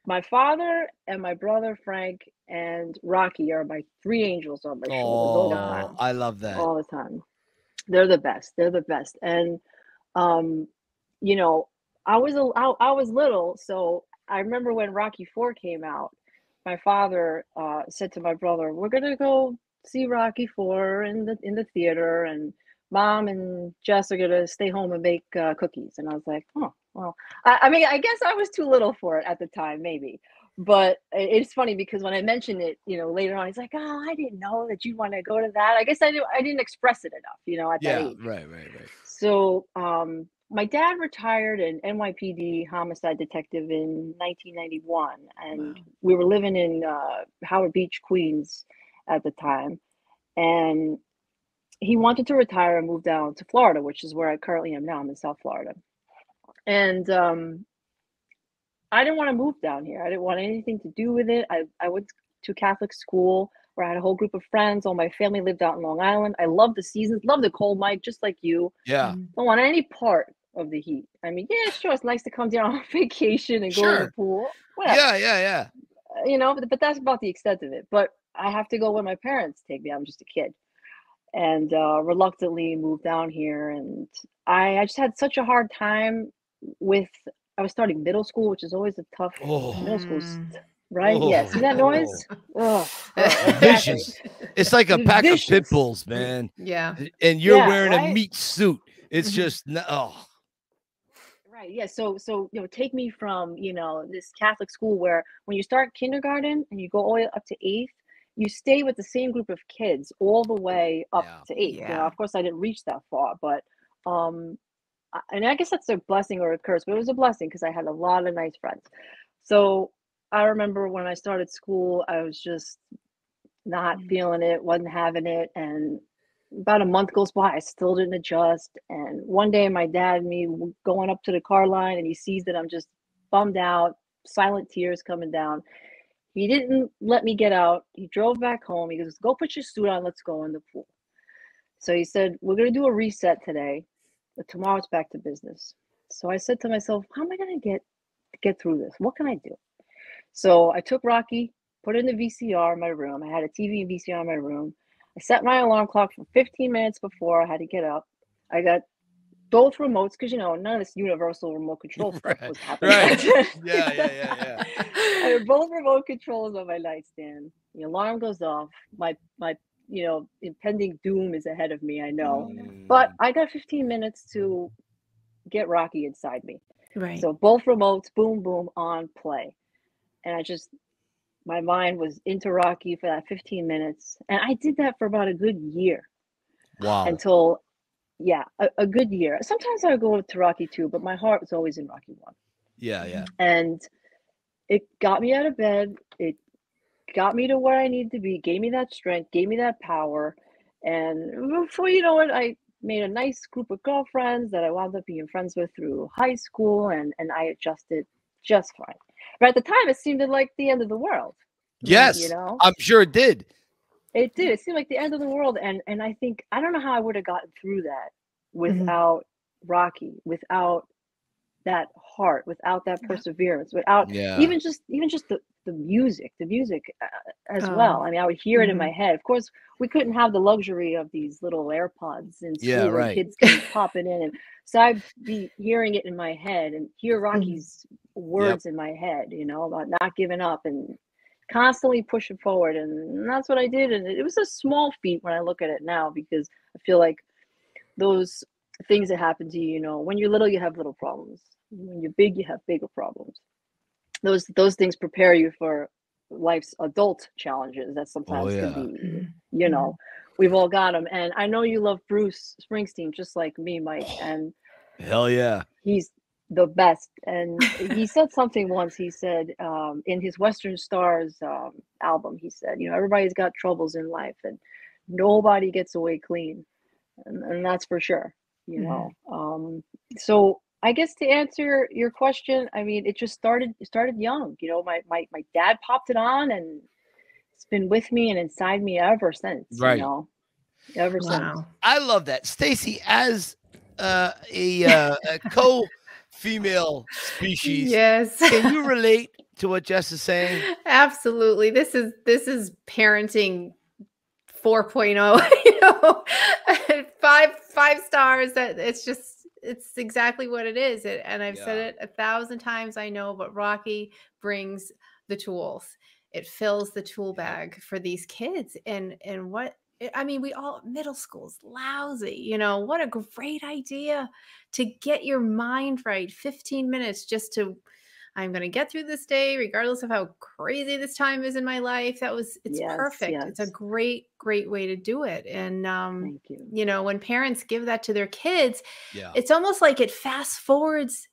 my father and my brother Frank and Rocky are my three angels on my shoulders all the Oh, time. I love that. All the time. They're the best. They're the best. And um, you know, I was a I, I was little, so I remember when Rocky 4 came out, my father uh said to my brother, "We're going to go see Rocky 4 in the in the theater and mom and Jess are gonna stay home and make uh, cookies. And I was like, oh, well, I, I mean, I guess I was too little for it at the time, maybe. But it's funny because when I mentioned it, you know, later on, he's like, oh, I didn't know that you want to go to that. I guess I, did, I didn't express it enough, you know, at that yeah. age. Right. Right. Right. So um, my dad retired an NYPD homicide detective in 1991, and Wow. we were living in uh, Howard Beach, Queens, at the time, and he wanted to retire and move down to Florida, which is where I currently am now. I'm in South Florida, and um, I didn't want to move down here. I didn't want anything to do with it. I I went to Catholic school where I had a whole group of friends. All my family lived out in Long Island. I love the seasons, love the cold, Mike, just like you Yeah. don't want any part of the heat. I mean, yeah, sure, it's nice to come down <laughs> on vacation and go to the pool, whatever. Yeah, yeah, yeah. uh, You know, but, but that's about the extent of it. But I have to go when my parents take me. I'm just a kid, and uh, reluctantly moved down here. And I, I just had such a hard time with. I was starting middle school, which is always a tough. Oh, Middle school's Mm. right. yeah, see that Oh. noise? <laughs> Ugh, ugh, <laughs> exactly. vicious. It's like a pack of pit bulls, man. Yeah. And you're Yeah, wearing a meat suit. It's Mhm. just no. Oh, Right. Yeah. So, so you know, take me from you know this Catholic school where when you start kindergarten and you go all the way up to eighth, you stay with the same group of kids all the way up Yeah. to eighth. You know, Yeah. of course, I didn't reach that far, but um, I- and I guess that's a blessing or a curse, but it was a blessing because I had a lot of nice friends. So I remember when I started school, I was just not Mm. feeling it, wasn't having it, and about a month goes by, I still didn't adjust. And one day, my dad and me going up to the car line, and he sees that I'm just bummed out, silent tears coming down. He didn't let me get out. He drove back home. He goes, "Go put your suit on. Let's go in the pool." So he said, "We're gonna do a reset today, but tomorrow it's back to business." So I said to myself, "How am I gonna get get through this? What can I do?" So I took Rocky, put in the VCR in my room. I had a TV and VCR in my room. I set my alarm clock for 15 minutes before I had to get up. I got both remotes because you know none of this universal remote <laughs> control stuff Right, was happening. right. <laughs> then. Yeah, yeah, yeah, I had both remote controls on my nightstand. The alarm goes off. My my you know impending doom is ahead of me. I know, but Mm, I got 15 minutes to get Rocky inside me. Right. So both remotes, boom, boom, on play. And I just, my mind was into Rocky for that 15 minutes. And I did that for about a good year wow. until, yeah, a, a good year. Sometimes I would go to Rocky two, but my heart was always in Rocky one. Yeah, yeah. And it got me out of bed. It got me to where I needed to be, gave me that strength, gave me that power. And before you know it, I made a nice group of girlfriends that I wound up being friends with through high school, and, and I adjusted just fine. But at the time, it seemed like the end of the world. Yes. You know, I'm sure it did. it did. It seemed like the end of the world. And and I think I don't know how I would have gotten through that mm-hmm. without Rocky, without that heart, without that perseverance, without Yeah. even just even just the the music, the music uh, as well. Oh. I mean, I would hear it in my head. Of course, we couldn't have the luxury of these little AirPods in school Yeah, where right. kids can pop it in, and so I'd be hearing it in my head and hear Rocky's words in my head, you know, about not giving up and constantly pushing forward, and that's what I did. And it was a small feat when I look at it now because I feel like those things that happen to you, you know, when you're little, you have little problems. When you're big, you have bigger problems. Those those things prepare you for life's adult challenges that sometimes yeah. can be, Mhm. you know, we've all got them. And I know you love Bruce Springsteen just like me, Mike, and Hell yeah. he's the best. And <laughs> he said something once. He said um, in his Western Stars um, album, he said, you know, everybody's got troubles in life, and nobody gets away clean, and, and that's for sure. You Mhm. know, um, so I guess to answer your question, I mean, it just started it started young. You know, my my my dad popped it on, and it's been with me and inside me ever since. Right. You know, ever since. I love that. Stacy, as uh, a, uh, a co female species, Yes. can you <laughs> relate to what Jess is saying? Absolutely. This is this is parenting 4.0, <laughs> you know. <laughs> five five stars that it's just it's exactly what it is. It, and I've said it a thousand times I know, but Rocky brings the tools. It fills the tool bag for these kids and and what I- I mean, we all middle school's lousy. You know, what a great idea to get your mind right. 15 minutes just to I'm going to get through this day, regardless of how crazy this time is in my life. That was, it's Yes, perfect. It's a great, great way to do it. And, um, Thank you. you know, when parents give that to their kids, Yeah. it's almost like it fast forwards,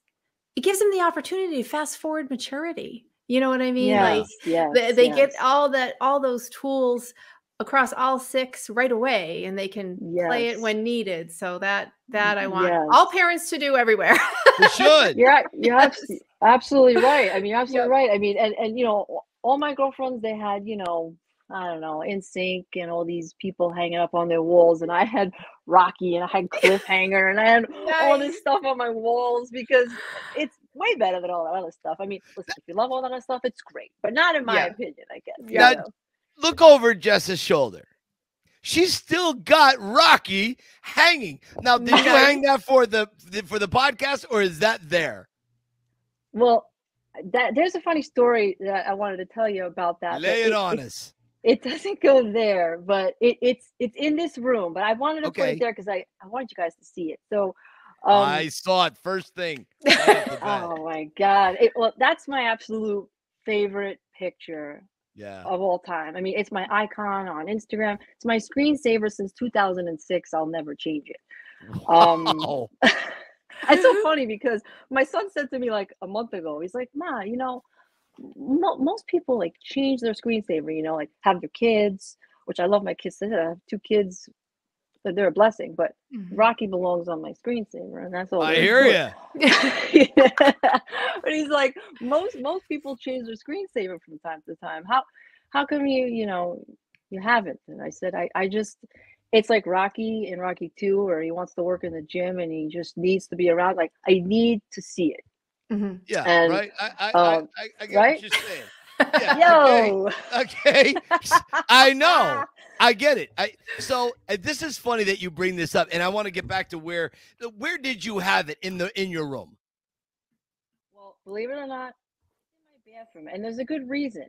it gives them the opportunity to fast forward maturity. You know what I mean? Like, Yes, yes, they, they get all that all those tools across all six right away and they can play it when needed so that that i want all parents to do everywhere We should. You're you're <laughs> Yes. Abs- absolutely right. I mean, you're absolutely Yep. right. I mean, and and you know, all my girlfriends they had you know, I don't know, NSYNC and all these people hanging up on their walls, and I had Rocky and I had Cliffhanger and I had all this stuff on my walls because it's way better than all that other stuff. I mean, listen, if you love all that other stuff, it's great, but not in my Yeah. opinion, I guess. Yeah. Look over Jess's shoulder. She's still got Rocky hanging. Now, did you hang that for the for the podcast, or is that there? Well, that there's a funny story that I wanted to tell you about that. Lay it on it- us. It doesn't go there, but it, it's it's in this room. But I wanted to put it there because I, I wanted you guys to see it. So, um, I saw it first thing. right off the bat. oh my god! It, well, that's my absolute favorite picture yeah. of all time. I mean, it's my icon on Instagram. It's my screensaver since 2006. I'll never change it. Um, Wow. <laughs> <laughs> it's so funny because my son said to me like a month ago, he's like, "Ma, you know, mo- most people like change their screensaver. You know, like have their kids, which I love my kids. I have two kids, but they're a blessing. But Mhm. Rocky belongs on my screensaver, and that's all. I hear you. Yeah. <laughs> but he's like, most most people change their screensaver from time to time. How how come you you know you haven't? And I said, I I just. It's like Rocky in Rocky 2, where he wants to work in the gym and he just needs to be around. Like, I need to see it. Mhm. Yeah. And, right. I I, um, I, I, I get right? what you're saying. <laughs> Yeah, Yo! Okay. <laughs> I know. <laughs> I get it. I so uh, this is funny that you bring this up, and I want to get back to where where did you have it in the in your room? Well, believe it or not, it's in my bathroom. And there's a good reason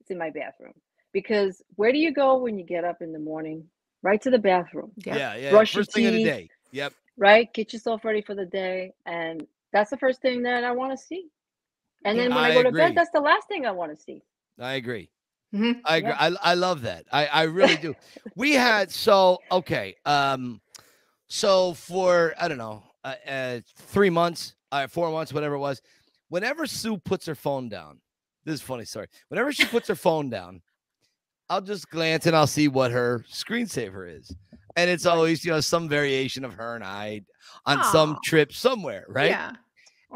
it's in my bathroom. Because where do you go when you get up in the morning? Right to the bathroom, Yeah. Yeah, yeah. Brush your First thing of the teeth. day. Yep. right? Get yourself ready for the day. And that's the first thing that I want to see. And then when I, I go to bed, that's the last thing I want to see. I agree. Mhm. I agree. Yeah. I, I love that. I, I really do. <laughs> we had so okay. Um, so for I don't know, uh, uh three months, uh, four months, whatever it was. Whenever Sue puts her phone down, this is a funny story. Whenever she puts her phone down, I'll just glance and I'll see what her screensaver is, and it's always you know some variation of her and I on some trip somewhere, right? yeah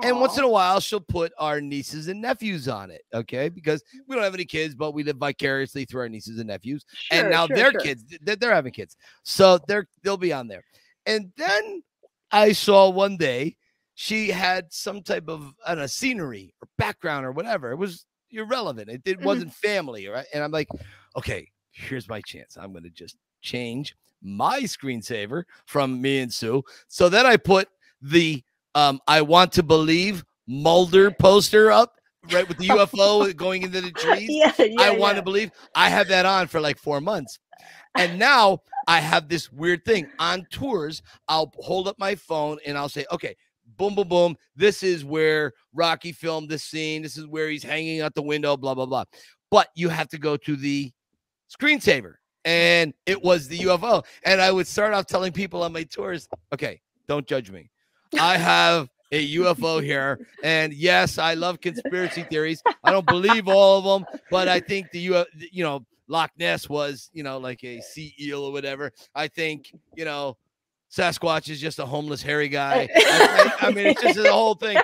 And once in a while, she'll put our nieces and nephews on it. Okay. Because we don't have any kids, but we live vicariously through our nieces and nephews. and now sure, their sure. kids, they're, they're having kids. So they're they'll be on there. And then I saw one day she had some type of I don't know, scenery or background or whatever. It was irrelevant. It, it Mhm. wasn't family, right? And I'm like, okay, here's my chance. I'm gonna just change my screensaver from me and Sue. So then I put the um I want to believe Mulder <laughs> poster up right with the UFO going into the <laughs> trees. yeah, yeah, I want yeah. to believe I have that on for like four months. And now I have this weird thing on tours. I'll hold up my phone and I'll say, okay, boom, boom, boom. This is where Rocky filmed this scene. This is where he's hanging out the window, blah, blah, blah. But you have to go to the screensaver. And it was the UFO. And I would start off telling people on my tours, okay, don't judge me. I <laughs> have a UFO here. And yes, I love conspiracy theories. I don't believe all of them, but I think the U, you know, Loch Ness was, you know, like a sea eel or whatever. I think, you know, Sasquatch is just a homeless hairy guy. <laughs> I, I- I mean, it's just the whole thing.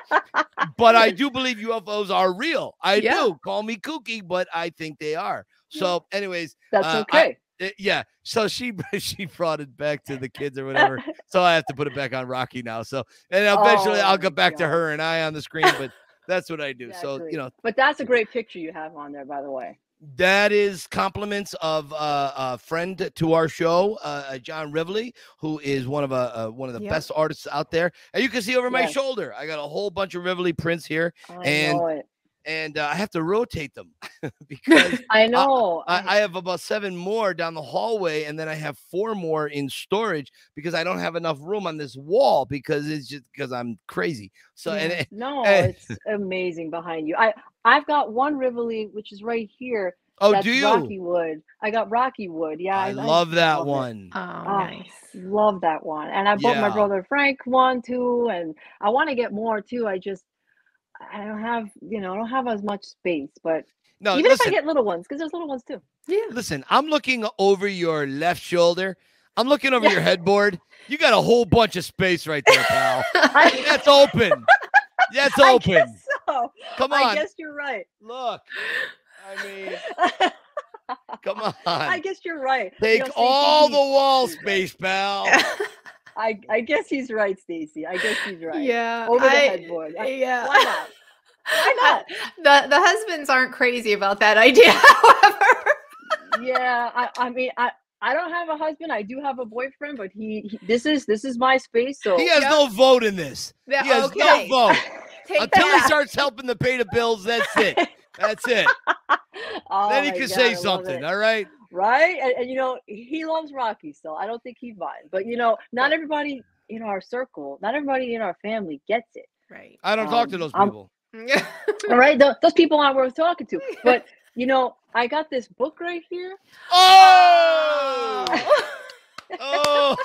But I do believe UFOs are real. I Yeah. do. Call me kooky, but I think they are. So, anyways, That's uh, I- okay. uh, yeah. So she <laughs> she brought it back to the kids or <laughs> whatever. so I have to put it back on Rocky now. So and eventually Oh I'll get back to her and I on the screen, but that's what I do. So you know but that's a great picture you have on there, by the way. that is compliments of uh, a friend to our show, uh, uh, John Rivoli, who is one of uh, uh, one of the Yep. best artists out there. And you can see over my shoulder, I got a whole bunch of Rivoli prints here. I And know it. And uh, I have to rotate them <laughs> because <laughs> I know. I, I have about seven more down the hallway, and then I have four more in storage because I don't have enough room on this wall because it's just because I'm crazy. So and no, eh. it's amazing behind you. I I've got one Rivoli, which is right here. oh, that's do you? Rocky Wood. I got Rocky Wood. Yeah, I love that love it. one. Oh, Oh, nice. Love that one. And I bought my brother Frank one too, and I want to get more too. I just I don't have, you know, I don't have as much space, but No, even listen, if I get little ones, because there's little ones too. Yeah. listen. I'm looking over your left shoulder. I'm looking over Yeah. your headboard. You got a whole bunch of space right there, pal. <laughs> I, That's open. That's <laughs> I open. guess so. Come on. I guess you're right. Look. I mean, <laughs> come on. I guess you're right. You Take know, all the he's- wall space, pal. I, I guess he's right, Stacy. I guess he's right. Yeah. Over the I- headboard. I- yeah. Why not? Why <laughs> not? the the husbands aren't crazy about that idea, <laughs> however. yeah, I, I mean, I, I don't have a husband. I do have a boyfriend, but he, he this is this is my space. So He has Yeah. no vote in this. Yeah, He has okay. no vote. <laughs> Until he that. starts helping to pay the bills, that's it. That's it. Oh then he oh can God, say I something. All right. Right? And, and you know, he loves Rocky, so I don't think he'd mind. But you know, not everybody in our circle, not everybody in our family gets it. Right. I don't talk to Um, those I'm- people. All <laughs> right, Tho- those people aren't worth talking to. But you know, I got this book right here. Oh! <laughs> oh!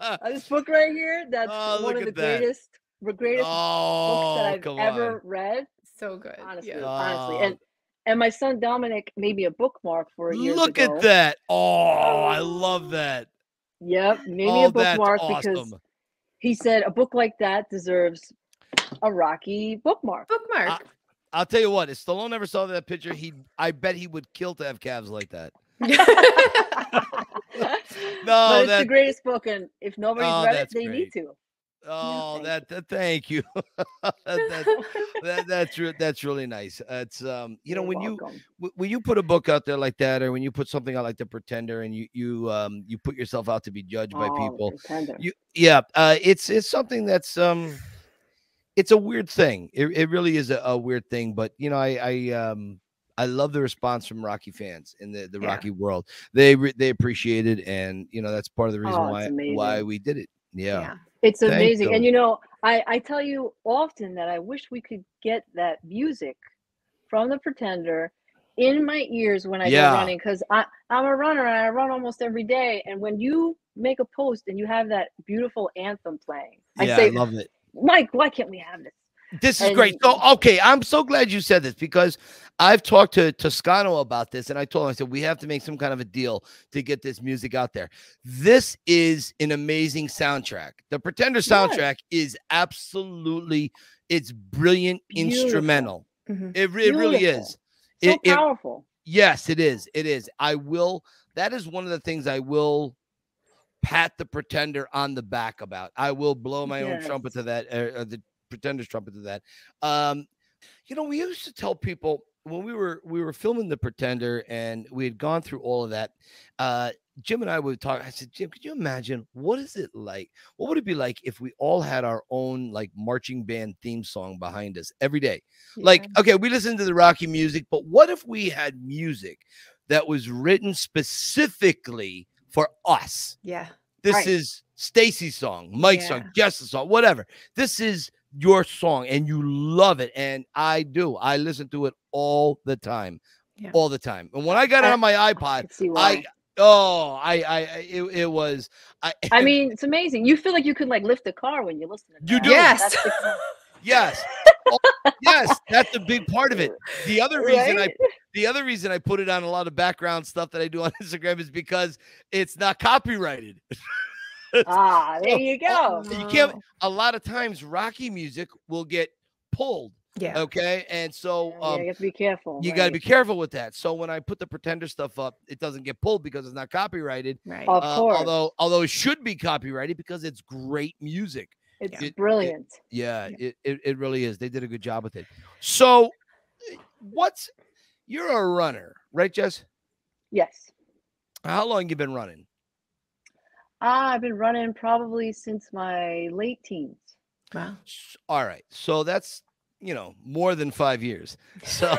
Uh, this book right here. That's Oh, one of the that. greatest, the greatest books oh, that I've ever on. read. so good. Honestly, Yeah. honestly, Oh. and and my son Dominic made me a bookmark for it years Look ago. at that. Oh, I love that. Yep, made me Oh, a that's bookmark because he said a book like that deserves a Rocky bookmark. Bookmark. I'll tell you what, if Stallone ever saw that picture, he I bet he would kill to have calves like that. <laughs> <laughs> No, but it's that the greatest book, and if nobody's Oh, read it, they great. need to. Oh, thank that, that thank you. <laughs> that, that, <laughs> that, that's that's really nice. It's um, you know, You're when you welcome. w- when you put a book out there like that, or when you put something out like The Pretender, and you you um you put yourself out to be judged by Oh, people, Pretender. you yeah, uh, it's it's something that's um, it's a weird thing. It, it really is a, a weird thing, but you know, I I um. I love the response from Rocky fans in the, the Yeah. Rocky world. They re- they appreciate it, and you know that's part of the reason Oh, why it's why we did it. Yeah, yeah. It's amazing. you. And you know, I, I tell you often that I wish we could get that music from the pretender in my ears when I Yeah. go running because I I'm a runner and I run almost every day. And when you make a post and you have that beautiful anthem playing, I yeah, say, I love it. Mike, why can't we have this? This is great. So, okay, I'm so glad you said this because I've talked to Toscano about this, and I told him, I said, we have to make some kind of a deal to get this music out there. This is an amazing soundtrack. The Pretender soundtrack is absolutely, it's brilliant, Beautiful. instrumental. Mhm. It, it really is. So It- it- powerful. Yes, it is. It is. I will. That is one of the things I will pat the pretender on the back about. I will blow my own trumpet to that, or, or the pretender's trumpet to that. Um, you know, we used to tell people when we were we were filming the pretender and we had gone through all of that. Uh, Jim and I would talk. I said, Jim, could you imagine what is it like? What would it be like if we all had our own like marching band theme song behind us every day? Like, okay, we listen to the Rocky music, but what if we had music that was written specifically for us? yeah. This Right. is Stacy's song, Mike's song, Yeah. Jess's song, whatever. This is your song and you love it. And I do. I listen to it all the time. Yeah. All the time. And when I got it on my iPod, can I oh, I I I- it, it was I I, <laughs> mean, it's amazing. You feel like you could like lift a car when you listen to You do. Yes. <laughs> Yes. Oh, yes, that's a big part of it. The other reason I the other reason I put it on a lot of background stuff that I do on <laughs> Instagram is because it's not copyrighted. Ah, there you go. You can't Oh. a lot of times Rocky music will get pulled. Yeah. Okay. And so Yeah, um you have to be careful. you gotta be careful with that. So when I put the pretender stuff up, it doesn't get pulled because it's not copyrighted. Right. Of Uh, course. although although it should be copyrighted because it's great music. It's it- it- brilliant. Yeah, Yeah. It, it it really is. They did a good job with it. So eh, what's you're a runner, right, Jess? yes. How long you been running? Ah, I've been running probably since my late teens. wow. All right. So that's you know, more than five years. So,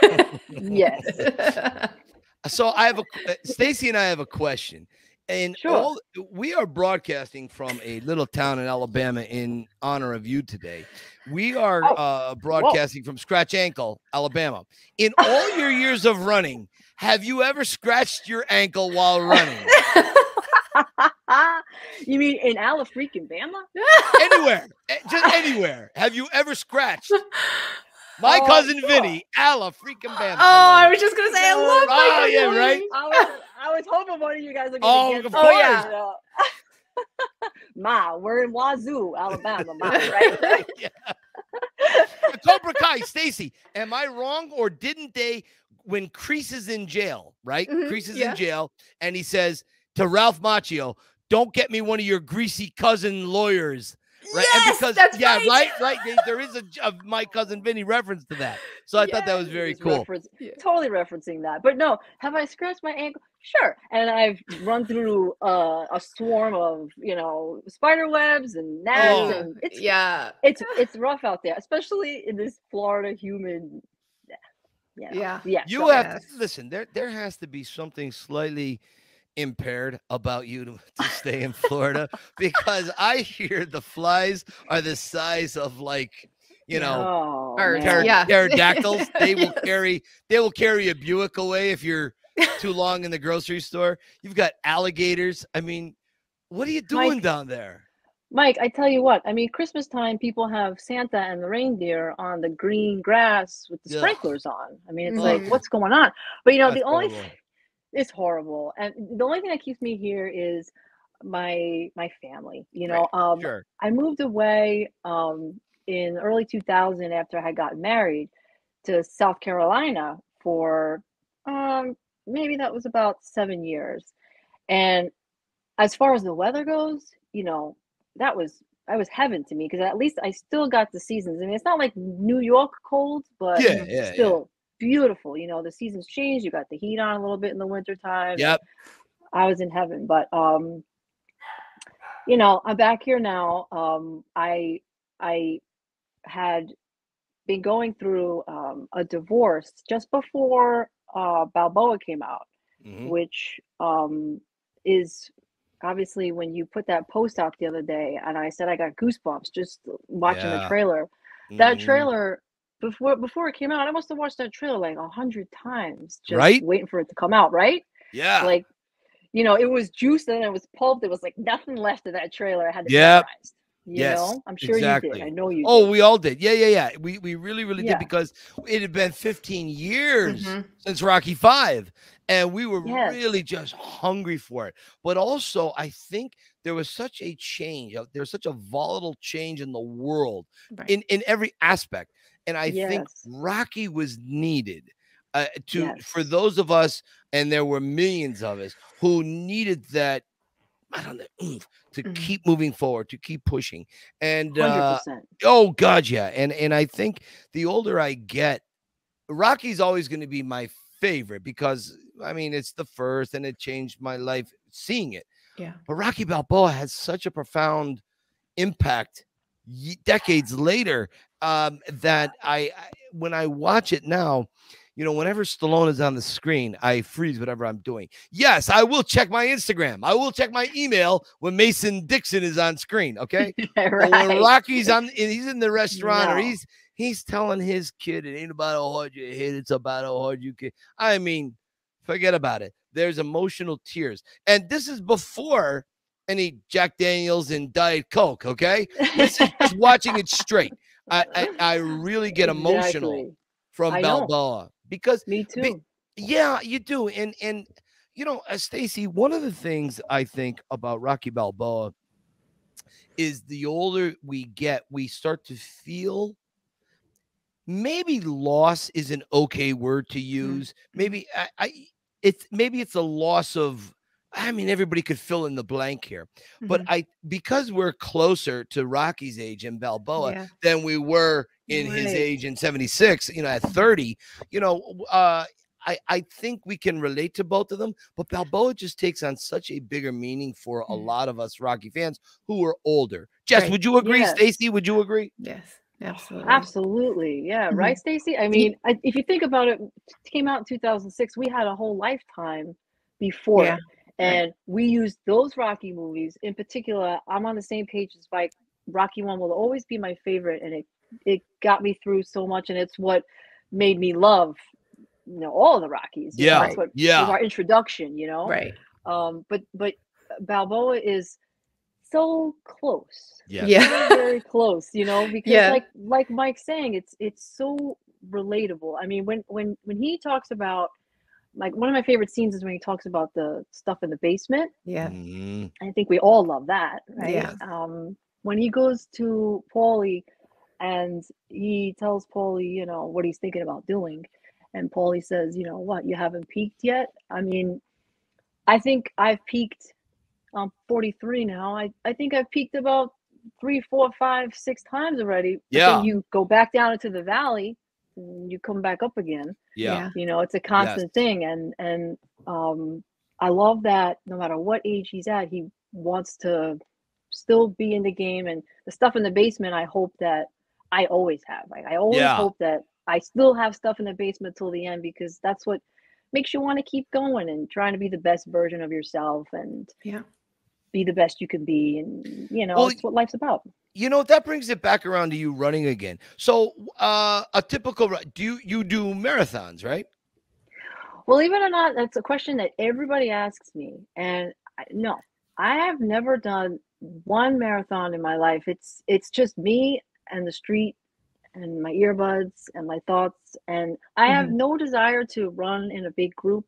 Yes. <laughs> so I have a uh, Stacy and I have a question. And Sure. all, we are broadcasting from a little town in Alabama in honor of you today. We are Oh, uh, broadcasting from Scratch Ankle, Alabama. In all your years of running, have you ever scratched your ankle while running? <laughs> <laughs> you mean in Ala freaking Bama? anywhere, <laughs> eh, just anywhere. Have you ever scratched? My Oh, cousin sure. Vinny, Alla freaking Bama. Oh, I was just gonna say I Oh, love my oh, yeah, right? I was, I was hoping one of you guys were Oh, going to of get course. that, you know. Ma, we're in Wazoo, Alabama, Ma, <laughs> right? Yeah. Uh, Cobra Kai, Stacy, am I wrong or didn't they when Kreese is in jail, right? Mhm, Kreese is yeah. in jail and he says to Ralph Macchio, "Don't get me one of your greasy cousin lawyers." Right? and Yes, because that's yeah, right. right, right. They- There is a my cousin Vinny reference to that. So I thought that was very cool. reference- Yeah. Totally referencing that. But no, have I scratched my ankle? Sure. And I've run through uh, a swarm of, you know, spider webs and gnats. Oh. And it's, Yeah. it's it's rough out there, especially in this Florida humid. Yeah. Yeah. Yeah. You so- have Yes. to listen. There, there has to be something slightly impaired about you to, to stay in Florida <laughs> because I hear the flies are the size of like, you know, Oh, Birds, pter- yeah. pterodactyls. <laughs> They will Yes. carry, they will carry a Buick away if you're too <laughs> long in the grocery store. You've got alligators. I mean, what are you doing Mike, down there? Mike, I tell you what, I mean, Christmas time, people have Santa and the reindeer on the green grass with the Ugh. sprinklers on. I mean, it's like, what's going on? But you know, That's the only horrible. It's horrible, and the only thing that keeps me here is my my family. You know, um, Sure. I moved away um, in early 2000 after I had gotten married to South Carolina for um, maybe that was about seven years. And as far as the weather goes, you know, that was that was heaven to me because at least I still got the seasons. I mean, it's not like New York cold, but yeah, yeah. still beautiful. You know, the seasons change. You got the heat on a little bit in the wintertime. Yep. I was in heaven, but um you know, I'm back here now. Um I I had been going through um a divorce just before uh Balboa came out, Mhm. which um is obviously when you put that post out the other day and I said I got goosebumps just watching the trailer. That Mhm. trailer before before it came out, I must have watched that trailer like a hundred times just Right? waiting for it to come out, right? Yeah. like you know it was juiced and it was pulped there was like nothing left of that trailer i had to Yep. memorize, you Yes, know i'm sure you did i know you Oh, did. we all did. Yeah, yeah, yeah. We we really, really Yeah. did because it had been 15 years Mhm. since Rocky Five, and we were Yes. really just hungry for it. But also, I think there was such a change. uh, There was such a volatile change in the world Right. in in every aspect, and I think Rocky was needed. Uh, to for those of us, and there were millions of us who needed that, I don't know, oomph to Mhm. keep moving forward, to keep pushing, and uh, 100% Oh God, yeah. And and I think the older I get, Rocky's always going to be my favorite because I mean it's the first and it changed my life seeing it. Yeah. But Rocky Balboa has such a profound impact decades later um, that I, I when I watch it now, you know, whenever Stallone is on the screen, I freeze whatever I'm doing. Yes, I will check my Instagram. I will check my email when Mason Dixon is on screen. Okay. <laughs> But when Rocky's on, <laughs> he's in the restaurant, or he's he's telling his kid, "It ain't about how hard you hit; it's about how hard you can." I mean, forget about it. There's emotional tears, and this is before any Jack Daniels and Diet Coke. Okay, this is just watching it straight. I I, I really get emotional Exactly. from I know. Balboa because me too yeah, you do. And and you know, uh, Stacy, one of the things I think about Rocky Balboa is the older we get, we start to feel maybe loss is an okay word to use. Maybe I, I it's maybe it's a loss of I mean everybody could fill in the blank here. But Mhm. I because we're closer to Rocky's age in Balboa Yeah. than we were in his age in 76 you know at 30 you know uh I, I think we can relate to both of them, but Balboa just takes on such a bigger meaning for a Mm. lot of us Rocky fans who are older. Jess, Right. would you agree? Yes. Stacy, would you agree? Yes. Absolutely. Absolutely. Yeah. Mhm. Right, Stacy? I mean, I, if you think about it, it came out in 2006. We had a whole lifetime before. Yeah, it. And we use those Rocky movies in particular. I'm on the same page as Spike. Rocky one will always be my favorite, and it it got me through so much, and it's what made me love, you know, all the Rockies. Yeah, that's what yeah. was our introduction. You know, Right. um, but but Balboa is so close Yeah. Yeah. very, very close you know <laughs> because Yeah. like like mike's saying it's it's so relatable i mean when when when he talks about like one of my favorite scenes is when he talks about the stuff in the basement Yeah. Mhm. i think we all love that right Yeah. um when he goes to paulie and he tells paulie you know what he's thinking about doing and paulie says you know what you haven't peaked yet i mean i think i've peaked i'm 43 now i, I think i've peaked about three four five six times already but Yeah. then you go back down into the valley and you come back up again Yeah. you know it's a constant thing and and um i love that no matter what age he's at he wants to still be in the game and the stuff in the basement i hope that i always have like i always Yeah. hope that i still have stuff in the basement till the end because that's what makes you want to keep going and trying to be the best version of yourself and Yeah. be the best you can be and you know Well, it's what life's about You know that brings it back around to you running again. So, uh, a typical do you you do marathons, right? Believe it or not, that's a question that everybody asks me. And I, no, I have never done one marathon in my life. It's it's just me and the street and my earbuds and my thoughts. And I have no desire to run in a big group,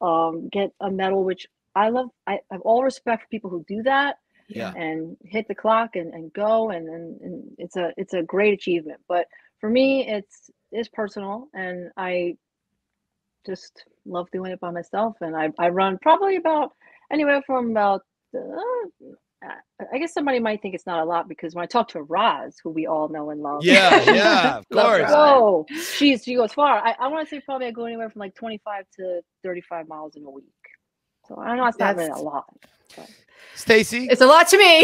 um, get a medal, which I love. I have all respect for people who do that Yeah. and hit the clock and, and go and, and, and it's a it's a great achievement. But for me it's it's personal and I just love doing it by myself and I, I run probably about anywhere from about uh, I guess somebody might think it's not a lot because when I talk to Roz, who we all know and love, Yeah, <laughs> yeah, of course. Whoa, she's she goes far. I, I want to say probably I go anywhere from like 25 to 35 miles in a week. So I know it's not really a lot. Stacy, It's a lot to me.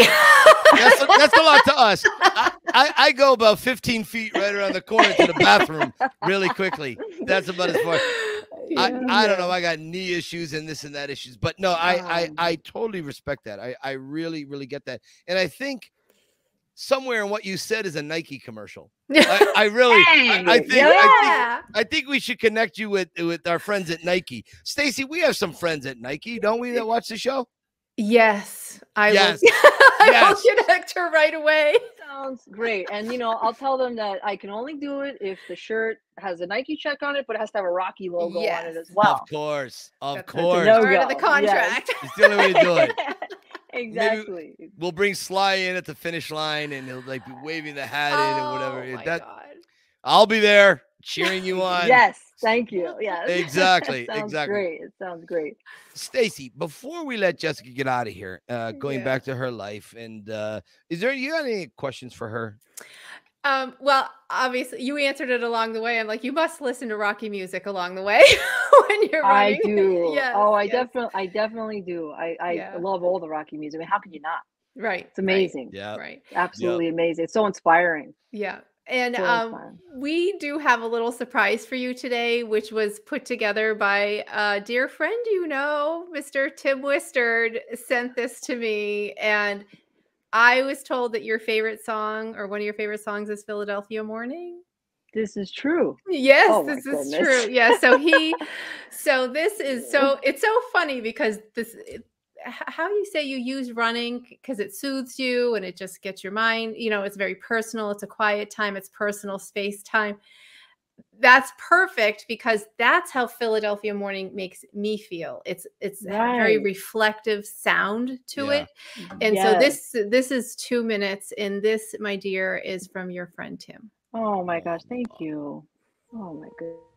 that's a, that's a lot to us. I, I, I go about 15 feet right around the corner to the bathroom really quickly. That's about as far. I, I don't know. I got knee issues and this and that issues, but no, I, I, Um. I totally respect that. I, I really, really get that. And I think somewhere in what you said is a Nike commercial. I, <laughs> I really, I, I think, I think. I think we should connect you with with our friends at Nike. Stacy, we have some friends at Nike, don't we? That watch the show. Yes. I Yes. <laughs> will. I Yes. will connect her right away. Sounds great. And you know, I'll tell them that I can only do it if the shirt has a Nike check on it, but it has to have a Rocky logo on it as well. Of course, of That's course. no- Part of the yes. It's the only way to do it. <laughs> exactly. We'll bring Sly in at the finish line, and he'll like be waving the hat in and whatever. Oh my That God. I'll be there cheering you <laughs> on. Yes, thank you. Yes. <laughs> Exactly, Sounds exactly. Great. It sounds great. Stacy, before we let Jessica get out of here, uh, going Yeah. back to her life, and uh, is there you got any questions for her? Um, well, obviously you answered it along the way. I'm like, you must listen to Rocky music along the way <laughs> when you're I do. Yes, oh, I yes. definitely, I definitely do. I, I Yeah. love all the Rocky music. I mean, how can you not? Right. It's amazing. Yeah. Right. right. Absolutely amazing. It's so inspiring. Yeah. And So um, we do have a little surprise for you today, which was put together by a dear friend you know, Mr. Tim Wisteard, sent this to me. And I was told that your favorite song or one of your favorite songs is Philadelphia Morning. This is true. Yes, Oh this is goodness. true. Yeah. So he, <laughs> so this is so mm. it's so funny because this, it- how you say you use running because it soothes you and it just gets your mind, you know, it's very personal. It's a quiet time. It's personal space time. That's perfect because that's how Philadelphia morning makes me feel. It's it's a very reflective sound to Yeah. it. And so this this is 2 minutes and this my dear is from your friend Tim. Oh my gosh, thank you. Oh my goodness.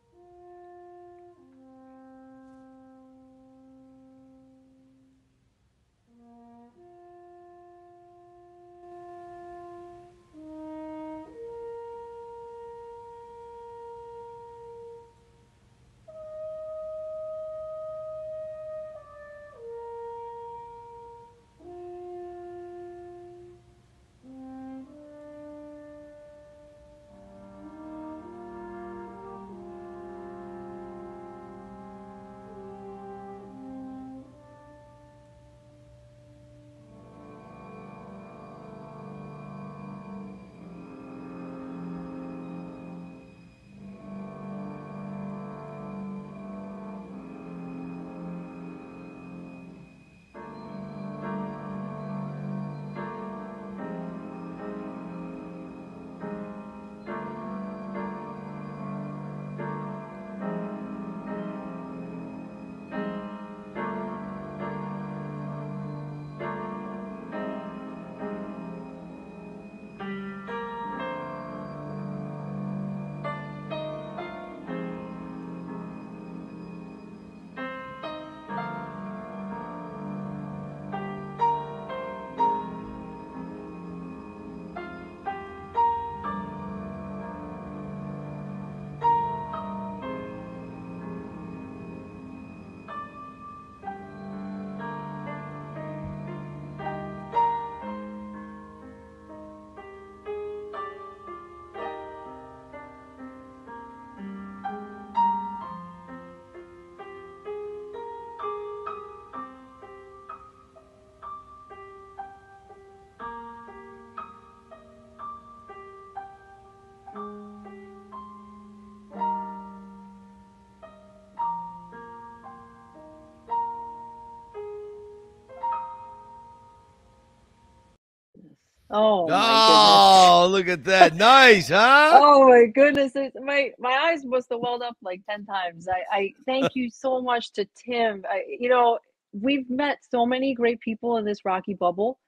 Oh. Oh, look at that. Nice, huh? <laughs> Oh my goodness! My my eyes must have welled up like ten times. I, I thank you so much to Tim. I, you know, we've met so many great people in this Rocky bubble,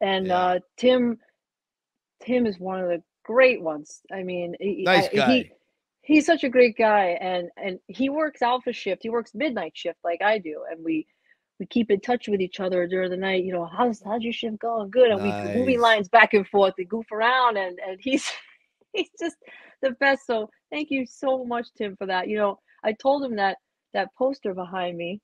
and Yeah. uh, Tim, Tim is one of the great ones. I mean, Nice I- guy. He, he's such a great guy, and and he works alpha shift. He works midnight shift like I do, and we we keep in touch with each other during the night. You know, how's how's your shift going? Good, and we movie lines back and forth. We goof around, and and he's <laughs> he's just the best. So thank you so much, Tim, for that. You know, I told him that that poster behind me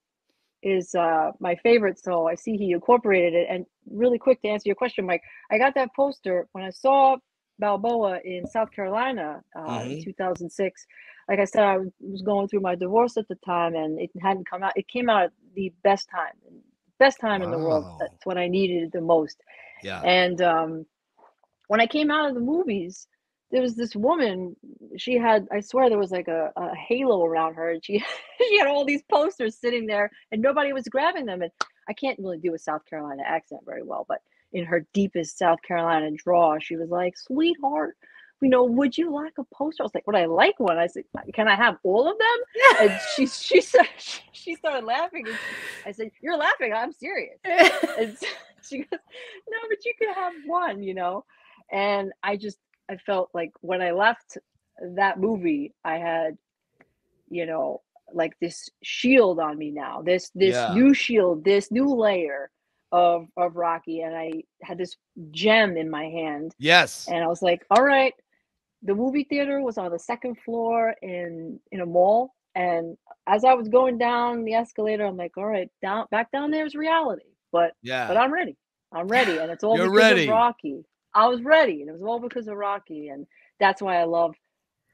is uh my favorite. So I see he incorporated it. And really quick to answer your question, Mike, I got that poster when I saw Balboa in South Carolina uh, in Mhm. 2006. Like I said, I was- going through my divorce at the time, and it hadn't come out. It came out the best time, best time in the world. That's when I needed it the most. Yeah. And um, when I came out of the movies, there was this woman. She had, I swear, there was like a, a halo around her, and she <laughs> she had all these posters sitting there, and nobody was grabbing them. And I can't really do a South Carolina accent very well, but in her deepest South Carolina draw, she was like, "Sweetheart, you know, would you like a poster?" I was like, "Would I like one?" I said, "Can I have all of them?" And she <laughs> she said <laughs> she started laughing. And I said, "You're laughing. I'm serious." <laughs> And she goes, No, but you could have one, you know? And I just, I felt like when I left that movie, I had, you know, like this shield on me now, this, this Yeah. new shield, this new layer of, of Rocky. And I had this gem in my hand. Yes. And I was like, all right, the movie theater was on the second floor in in a mall. And as I was going down the escalator, I'm like, all right, down back down there is reality. But Yeah. but I'm ready. I'm ready. And it's all You're because ready. of Rocky. I was ready. And it was all because of Rocky. And that's why I love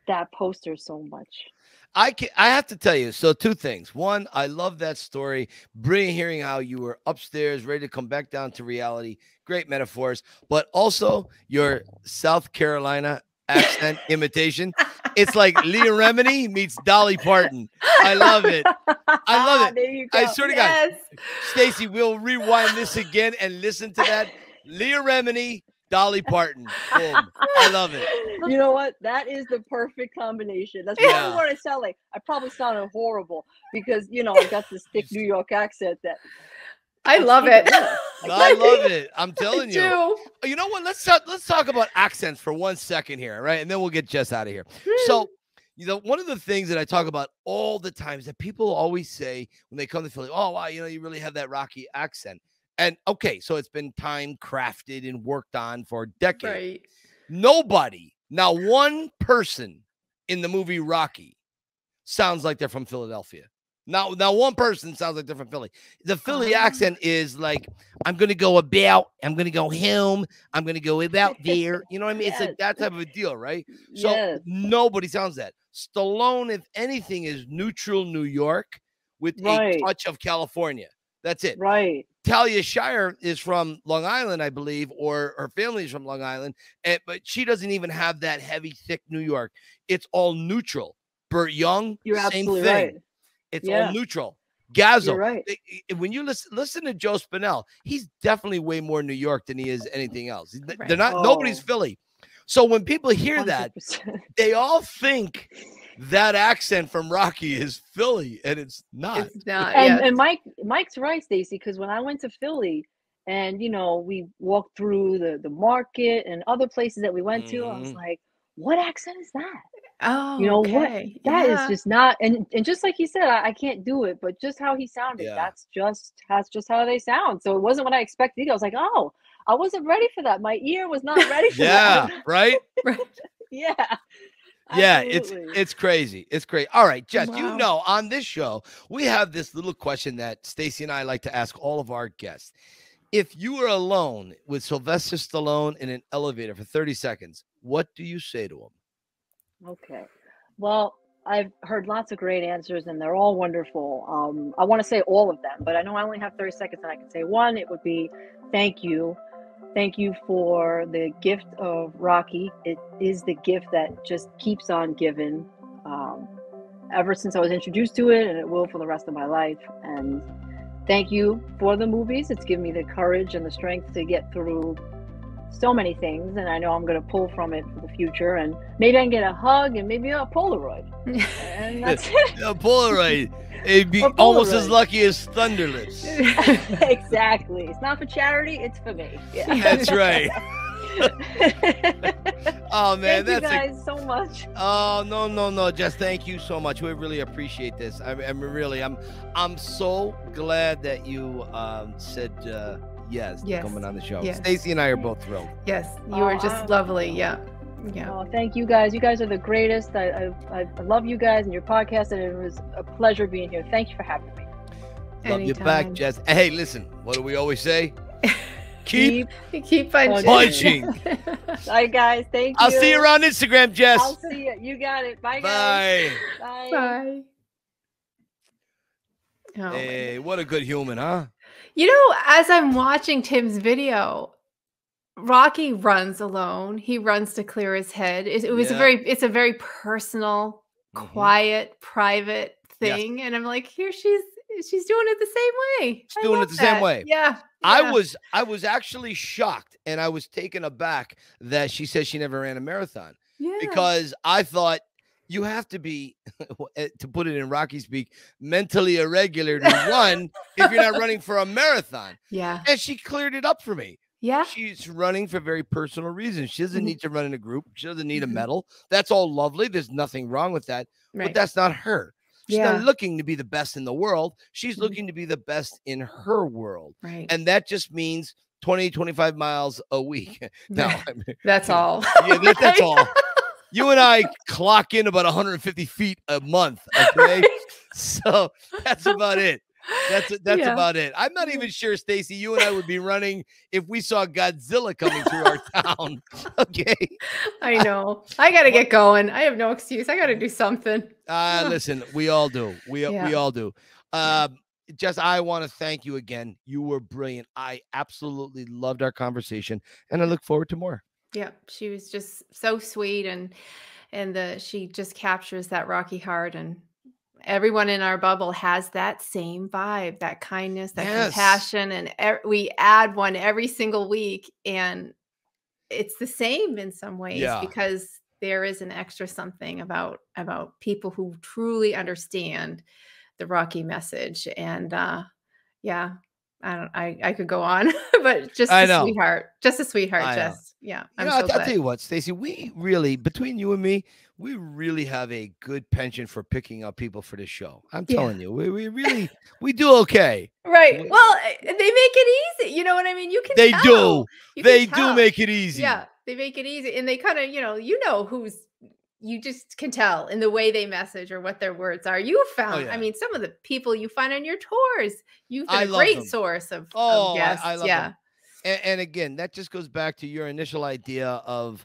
that poster so much. I can, I have to tell you. So two things. One, I love that story. Brilliant hearing how you were upstairs, ready to come back down to reality. Great metaphors, but also your South Carolina accent imitation. It's like Leah Remini meets Dolly Parton. I love it. I <laughs> love ah, it. There I go. swear to God. Stacy, we'll rewind this again and listen to that. Leah Remini, Dolly Parton. Boom. I love it. You know what? That is the perfect combination. That's Yeah. probably what I sound like. I probably sounded horrible because you know I got this thick New York accent that <laughs> I love it. <laughs> I love it. I'm telling you. You know what? Let's talk. Let's talk about accents for one second here, right? And then we'll get Jess out of here. Hmm. So, you know, one of the things that I talk about all the times that people always say when they come to Philly, "Oh, wow, you know, you really have that Rocky accent." And okay, so it's been time crafted and worked on for decades. Right. Nobody, not one person in the movie Rocky, sounds like they're from Philadelphia. Now, now one person sounds like they're Philly. The Philly Ah. accent is like, I'm gonna go about, I'm gonna go home, I'm gonna go about <laughs> there. You know what I mean? It's like that type of a deal, right? So yes, nobody sounds that. Stallone, if anything, is neutral New York with a touch of California. That's it. right. Talia Shire is from Long Island, I believe, or her family is from Long Island, and, but she doesn't even have that heavy, thick New York. It's all neutral. Burt Young, You're same absolutely thing. right. It's Yeah. all neutral. Gazzo, right. i- i- when you listen, listen to Joe Spinell, he's definitely way more New York than he is anything else. He's- They're Right. not. Nobody's Oh. Philly. So when people hear that, 100%. they all think that accent from Rocky is Philly, and it's not. It's not. and, yeah. and Mike Mike's right, Stacy, because when I went to Philly and you know we walked through the the market and other places that we went to, I was Mhm. like, what accent is that? Oh, you know what? okay. That is yeah. just not and and just like he said, I, I can't do it, but just how he sounded, Yeah. that's just that's just how they sound. So it wasn't what I expected. I was like, oh, I wasn't ready for that. My ear was not ready for Yeah, that. right. <laughs> yeah. Yeah, it's absolutely. it's crazy. It's great. All right, Jess, you know on this show we have this little question that Stacy and I like to ask all of our guests. If you were alone with Sylvester Stallone in an elevator for 30 seconds, what do you say to him? Okay. Well, I've heard lots of great answers and they're all wonderful. Um, I want to say all of them, but I know I only have 30 seconds and I can say one. It would be thank you. Thank you for the gift of Rocky. It is the gift that just keeps on giving um, ever since I was introduced to it, and it will for the rest of my life. And thank you for the movies. It's given me the courage and the strength to get through so many things, and I know I'm going to pull from it for the future. And maybe I can get a hug and maybe a Polaroid. <laughs> and <laughs> that's <laughs> it. A Polaroid. It'd be A almost as lucky as Thunderlips. exactly. It's not for charity. It's for me. Yeah. That's right. Oh man, Thank you that's a guys so much. Oh no no no! Just thank you so much. We really appreciate this. I, I'm really I'm I'm so glad that you um, said uh, yes, to Yes. coming on the show. Yes. Stacy and I are both thrilled. yes, you were Oh, just I'm- lovely. Yeah. Yeah. Oh, thank you guys. You guys are the greatest. I, I, I love you guys and your podcast, and it was a pleasure being here. Thank you for having me. Love you back, Jess. Hey, listen. What do we always say? <laughs> Keep. Keep punching. Punching. <laughs> Bye, guys. Thank you. I'll see you around Instagram, Jess. I'll see you. You got it. Bye, guys. Bye. Bye. Bye. Oh, Hey, what a good human, huh? You know, as I'm watching Tim's video, Rocky runs alone. He runs to clear his head. It, it was a very, it's a very personal, Mhm. quiet, private Yes. thing, and I'm like, here she's, she's doing it the same way. She's I doing it the same way. Yeah. I was I was actually shocked and I was taken aback that she said she never ran a marathon. yeah. because I thought you have to be, <laughs> eh, to put it in Rocky speak, mentally irregular to run if you're not running for a marathon. <laughs> yeah, And she cleared it up for me. yeah, She's running for very personal reasons. She doesn't Mhm. need to run in a group. She doesn't need a Mhm. medal. That's all lovely. There's nothing wrong with that. But that's not her. She's Yeah. not looking to be the best in the world. She's Mhm. looking to be the best in her world. right. And that just means 20, 25 miles a week. <laughs> No, I mean, that's all. yeah, that, that's all. You and I clock in about 150 feet a month. Okay, so that's about it. That's that's Yeah. about it. I'm not even sure, Stacy. You and I would be running if we saw Godzilla coming through our <laughs> town. Okay. I know. I got to get going. I have no excuse. I got to do something. Uh <laughs> listen, we all do. We we all do. Um, just I want to thank you again. You were brilliant. I absolutely loved our conversation, and I look forward to more. Yeah, she was just so sweet and and the she just captures that rocky heart and everyone in our bubble has that same vibe, that kindness, that Yes. compassion and e- we add one every single week and it's the same in some ways Yeah. because there is an extra something about about people who truly understand the rocky message and uh yeah I don't I I could go on <laughs> but just I a know. sweetheart just a sweetheart I know. Yeah You know, so I'll, I'll tell you what, Stacy, we really, between you and me, we really have a good penchant for picking up people for this show. I'm Yeah. telling you, we, we really, we do okay. Right. We- Well, eh, they make it easy. You know what I mean? You can They tell. do. You They do make it easy. Yeah, they make it easy. And they kind of, you know, you know who's you just can tell in the way they message or what their words are. You found, Oh, yeah. I mean, some of the people you find on your tours, you've been I a great them. source of, of Oh, I- guests. I love them. And, and again, that just goes back to your initial idea of,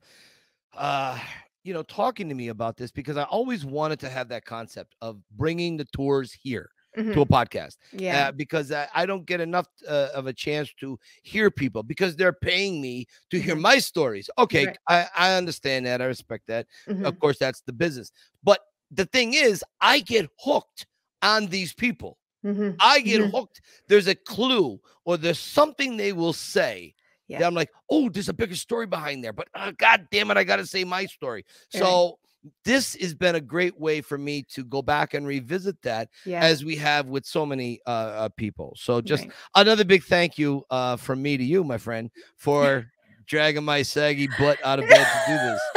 uh, you know, talking to me about this because I always wanted to have that concept of bringing the tours here to Mhm. a podcast. Yeah. uh, because I, I don't get enough uh, of a chance to hear people because they're paying me to hear Mhm. my stories. Okay, Right. I, I understand that. I respect that. Mhm. Of course, that's the business. But the thing is, I get hooked on these people. Mhm. I get Mhm. hooked. There's a clue or there's something they will say. Yeah. That I'm like, oh, there's a bigger story behind there. But uh, God damn it, I got to say my story. Right. So this has been a great way for me to go back and revisit that Yeah. as we have with so many uh, uh people. So just right. another big thank you uh from me to you, my friend, for <laughs> dragging my saggy butt out of bed to do this.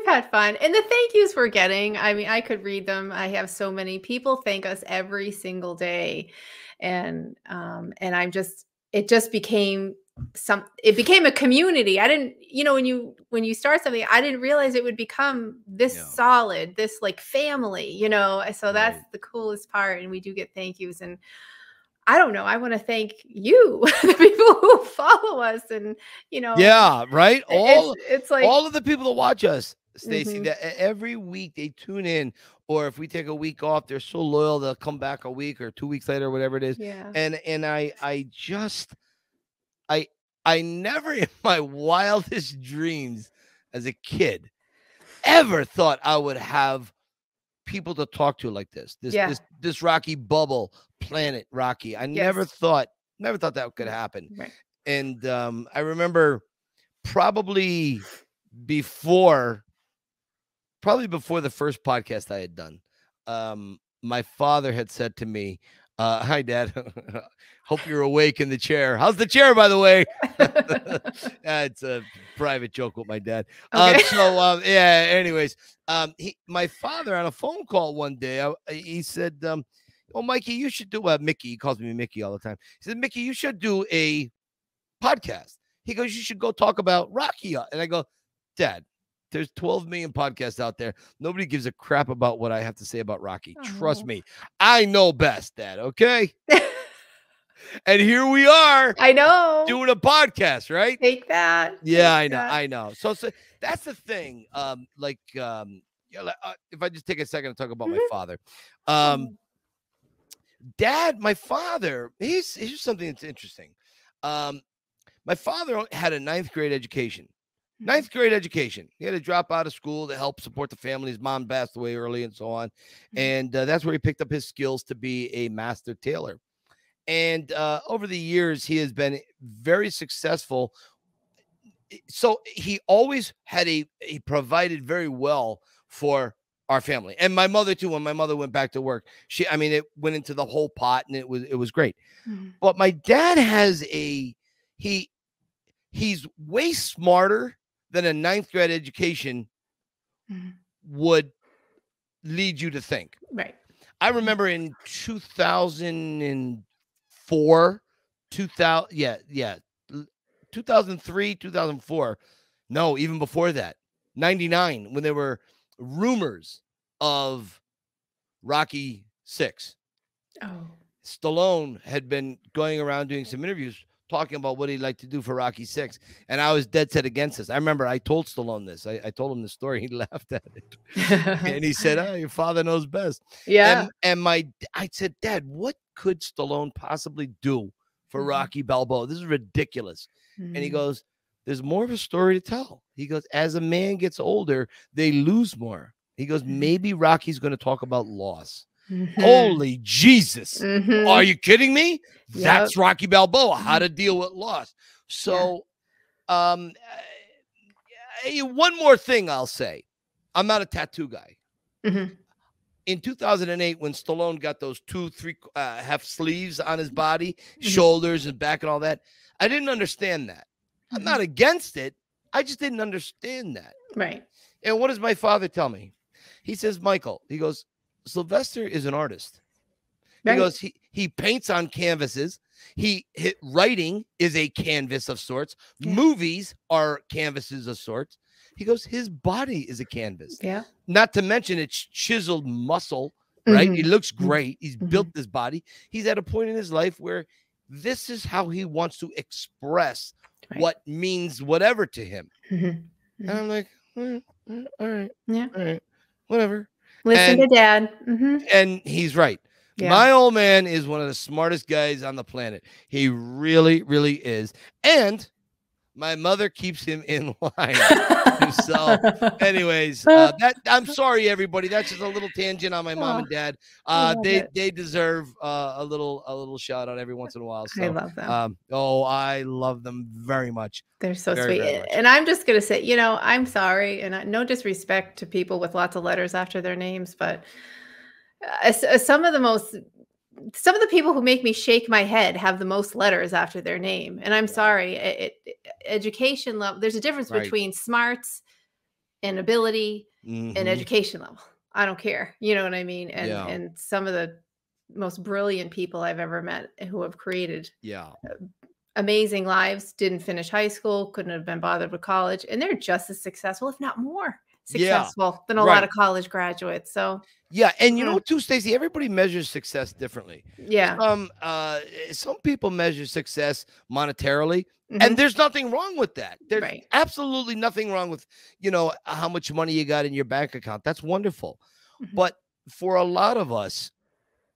We've had fun. And the thank yous we're getting, I mean, I could read them. I have so many people thank us every single day. And um and I'm just it just became some it became a community. I didn't, you know, when you when you start something, I didn't realize it would become this Yeah. solid, this like family, you know. So that's Right. the coolest part and we do get thank yous and I don't know. I want to thank you, <laughs> the people who follow us, and you know, Yeah, right. All it's, it's like all of the people that watch us, Stacy, Mhm. that every week they tune in, or if we take a week off, they're so loyal they'll come back a week or two weeks later, or whatever it is. yeah, And and I I just I I never in my wildest dreams as a kid ever thought I would have people to talk to like this. This Yeah. this this rocky bubble planet Rocky. I never thought never thought that could happen. right. And um I remember probably before probably before the first podcast I had done. Um, my father had said to me, uh, <laughs> hi, Dad. <laughs> Hope you're awake in the chair. How's the chair, by the way? <laughs> That's a private joke with my dad. Um, so, um, yeah. Anyways, um, he, my father on a phone call one day, I, he said, um, "Oh, Mikey, you should do uh, Mickey." He calls me Mickey all the time. He said, "Mickey, you should do a podcast." He goes, "You should go talk about Rocky." uh," And I go, "Dad." There's 12 million podcasts out there. Nobody gives a crap about what I have to say about Rocky. Trust Oh. me. I know best, Dad. Okay. <laughs> and here we are I know. doing a podcast, right? Take that. Yeah, I know. that. I know. So, so that's the thing. Um, like, um, yeah, like, uh, if I just take a second to talk about my Mhm. father, um, dad, my father, he's here's something that's interesting. Um, my father had a ninth grade education. Ninth grade education. He had to drop out of school to help support the family. His mom passed away early and so on. And uh, that's where he picked up his skills to be a master tailor. And uh, over the years, he has been very successful. So he always had a, he provided very well for our family and my mother too. When my mother went back to work, she, I mean, it went into the whole pot and it was, it was great. Mhm. But my dad has a, he, he's way smarter than a ninth grade education Mhm. would lead you to think. Right. I remember in 2004, 2000, yeah, yeah, 2003, 2004. No, even before that, 99, when there were rumors of Rocky Six. Oh. Stallone had been going around doing some interviews talking about what he'd like to do for Rocky Six, and I was dead set against this. I remember I told Stallone this. I, I told him the story. He <laughs> laughed at it, <laughs> and he said, "Oh, your father knows best." yeah. And, and my, I said, Dad, what could Stallone possibly do for Mhm. Rocky Balboa? This is ridiculous. And he Mhm. goes, There's more of a story to tell. He goes, As a man gets older, they lose more. He goes, Mhm. Maybe Rocky's going to talk about loss. Mhm. Holy Jesus. Mhm. Are you kidding me? Yep. That's Rocky Balboa, how to deal with loss. So, um, uh, one more thing I'll say I'm not a tattoo guy Mhm. in 2008 when Stallone got those two, three uh, half sleeves on his body, Mhm. shoulders and back and all that, I didn't understand that. I'm not against it. I just didn't understand that. Right. And what does my father tell me? He says, Michael, he goes, Sylvester is an artist. He goes, he, he paints on canvases. He hit writing is a canvas of sorts. Yeah. Movies are canvases of sorts. He goes, his body is a canvas Yeah. not to mention it's chiseled muscle, right? He Mhm. looks Mhm. great. He's built this body. He's at a point in his life where this is how he wants to express Right. what means whatever to him. Mhm. And I'm like, "Mm, mm, all right, Yeah. all right, whatever. Listen And- to dad. hmm And he's right. Yeah. My old man is one of the smartest guys on the planet. He really, really is. And my mother keeps him in <laughs> line. <laughs> so <laughs> anyways uh, <laughs> that i'm sorry everybody that's just a little tangent on my mom and dad uh they it. they deserve uh, a little a little shout out every once in a while I love them. um oh i love them very much They're so very, sweet. very And I'm just going to say, you know, I'm sorry. And I, no disrespect to people with lots of letters after their names, but uh, uh, some of the most, some of the people who make me shake my head have the most letters after their name. And I'm sorry. It, it, education level, there's a difference Right. between smarts and ability and Mhm. education level. I don't care. You know what I mean? And, Yeah. and some of the most brilliant people I've ever met who have created yeah amazing lives, didn't finish high school, couldn't have been bothered with college, and they're just as successful, if not more Yeah, successful than a right. lot of college graduates. So, yeah and you Mm. know too stacy everybody measures success differently yeah. um uh some people measure success monetarily Mhm. and there's nothing wrong with that there's Right. absolutely nothing wrong with you know how much money you got in your bank account that's wonderful Mhm. but for a lot of us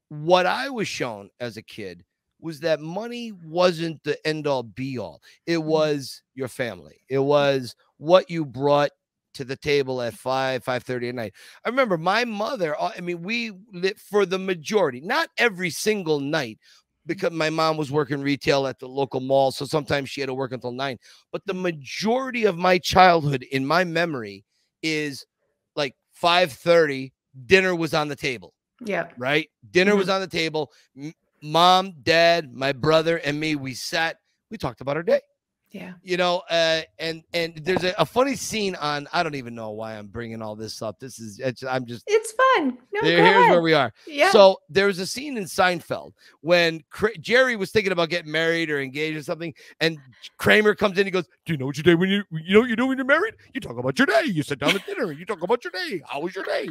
what i was shown as a kid was that money wasn't the end all be all it Mm-hmm. was your family it was what you brought to the table at 5 5.30 at night i remember my mother uh, i mean we lit for the majority not every single night because my mom was working retail at the local mall. So sometimes she had to work until nine. But the majority of my childhood in my memory is like 5:30, dinner was on the table, Yeah. right? Dinner was on the table. Mom, dad, my brother, and me, we sat, we talked about our day Yeah. you know uh and and there's a, a funny scene on i don't even know why i'm bringing all this up this is it's, i'm just It's fun. No, there- here's ahead. where we are Yeah. so there was a scene in seinfeld when jerry was thinking about getting married or engaged or something and kramer comes in he goes do you know what you do when you you know what you do when you're married you talk about your day you sit down at dinner and you talk about your day how was your day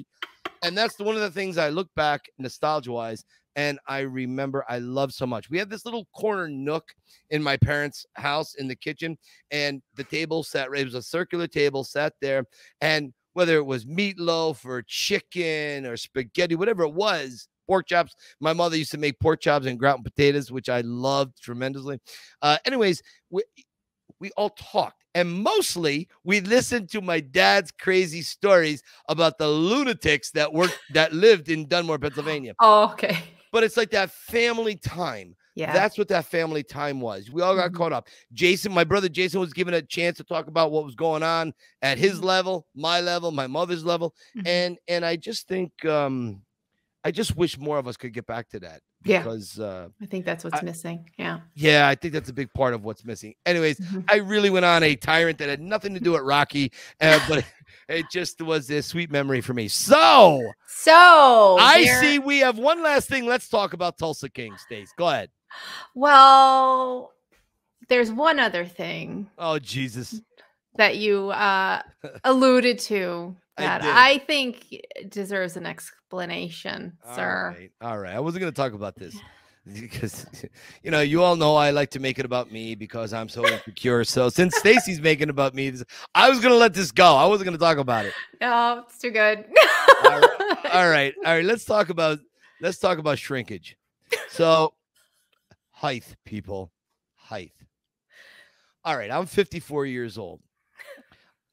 and that's the, one of the things i look back nostalgia wise and i remember i love so much. We had this little corner nook in my parents house in the kitchen and the table sat it was a circular table sat there and whether it was meatloaf or chicken or spaghetti whatever it was pork chops my mother used to make pork chops and ground potatoes which i loved tremendously. Uh anyways we we all talked and mostly we listened to my dad's crazy stories about the lunatics that worked that lived in dunmore <gasps> pennsylvania. Oh, okay. But it's like that family time Yeah. that's what that family time was. We all got Mhm. caught up. Jason, my brother Jason was given a chance to talk about what was going on at his Mhm. level, my level, my mother's level. Mhm. And and I just think um I just wish more of us could get back to that yeah. because uh I think that's what's I- missing. Yeah. yeah, I think that's a big part of what's missing. Anyways, Mhm. I really went on a tyrant that had nothing to do with Rocky, uh, but <laughs> <laughs> it just was a sweet memory for me. So So I there- see we have one last thing. Let's talk about Tulsa King, Stace. Go ahead. Well, there's one other thing Oh Jesus. that you uh, <laughs> alluded to that did. I, think deserves an explanation, All sir. right, All right. I wasn't going to talk about this <laughs> because, you know, you all know I like to make it about me because I'm so insecure. So since Stacy's making it about me, I was to let this go. I wasn't to talk about it. No, <laughs> oh, it's too good. All <laughs> All right. All right. Let's talk about, let's talk about shrinkage. So height, people, height. All right. I'm 54 years old.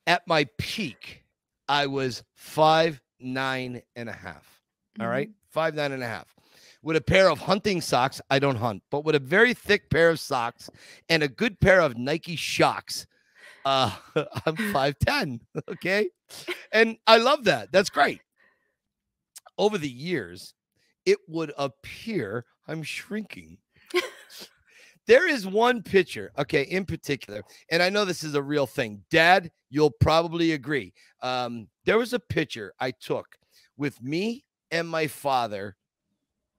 At my peak, I was five, nine and a half. All right, mm-hmm. five nine and a half. With a pair of hunting socks, I don't hunt, but with a very thick pair of socks and a good pair of Nike Shox, uh, <laughs> I'm five ten. <laughs> Okay, and I love that. That's great. Over the years, it would appear I'm shrinking. <laughs> there is one picture, okay, in particular, and I know this is a real thing. Dad, you'll probably agree. Um, there was a picture I took with me and my father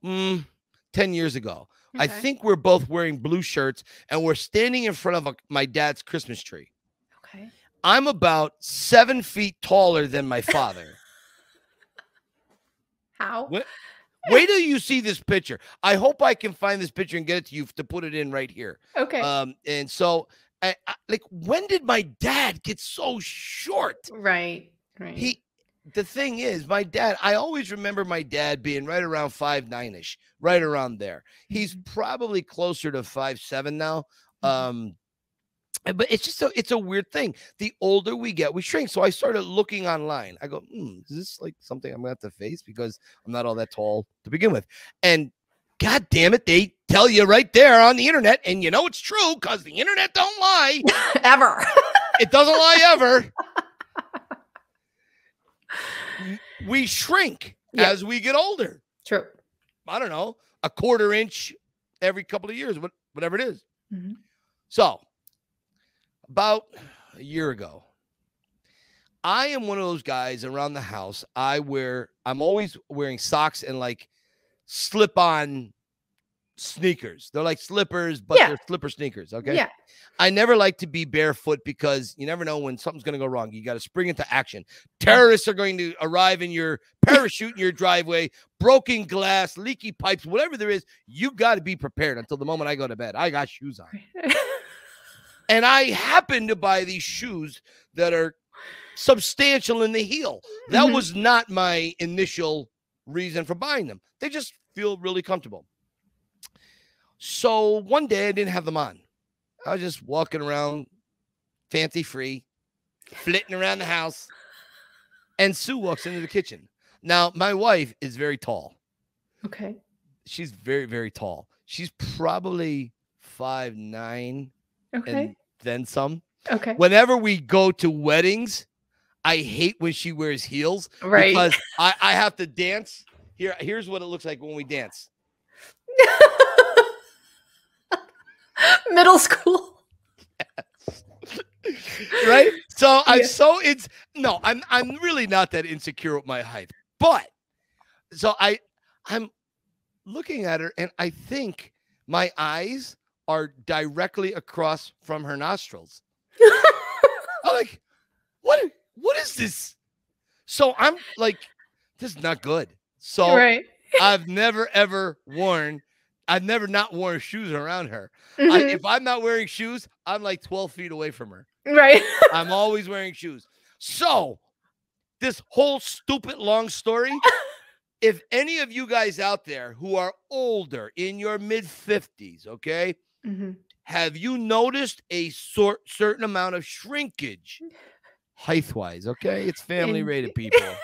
mm, 10 years ago. I think we're both wearing blue shirts and we're standing in front of a, my dad's Christmas tree. Okay. I'm about seven feet taller than my father. <laughs> How? What? <laughs> Wait till you see this picture. I hope I can find this picture and get it to you to put it in right here. Okay. Um, and so, I, I, like, when did my dad get so short? right. Right. He, the thing is, my dad. I always remember my dad being right around five nine ish, right around there. He's Mhm. probably closer to five seven now. Mhm. Um, but it's just a it's a weird thing. The older we get, we shrink. So I started looking online. I go, hmm, is this like something I'm gonna have to face because I'm not all that tall to begin with? And god damn it, they tell you right there on the internet, and you know it's true because the internet don't lie. <laughs> Ever. it doesn't lie ever. <laughs> We shrink Yeah. as we get older. True. I don't know, a quarter inch every couple of years, what- whatever it is. Mhm. So, about a year ago, I am one of those guys around the house. I wear, I'm always wearing socks and like slip on sneakers. They're like slippers, but Yeah. they're slipper sneakers. Okay. Yeah. I never like to be barefoot because you never know when something's going to go wrong. You got to spring into action. Terrorists are going to arrive in your <laughs> parachute in your driveway, broken glass, leaky pipes, whatever there is. You got to be prepared until the moment I go to bed. I got shoes on. <laughs> And I happen to buy these shoes that are substantial in the heel. That Mhm. was not my initial reason for buying them. They just feel really comfortable. So one day I didn't have them on. I was just walking around fancy free, flitting around the house. And Sue walks into the kitchen. Now, my wife is very tall. okay. She's very, very tall. she's probably five nine Okay. and then some. okay. Whenever we go to weddings, I hate when she wears heels Right. because I, I have to dance. Here, here's what it looks like when we dance. <laughs> <laughs> Middle school. <laughs> right? So I'm Yeah. so it's no, I'm I'm really not that insecure with my height. But so I I'm looking at her and I think my eyes are directly across from her nostrils. <laughs> I'm like, what what is this? So I'm like, this is not good. So right. I've never ever worn I've never not worn shoes around her. I, Mhm. if I'm not wearing shoes, I'm like 12 feet away from her. right. I'm always wearing shoes. So, this whole stupid long story, if any of you guys out there who are older in your mid 50s, okay, Mhm. have you noticed a sort certain amount of shrinkage <laughs> height wise? Okay, it's family rated <laughs> people.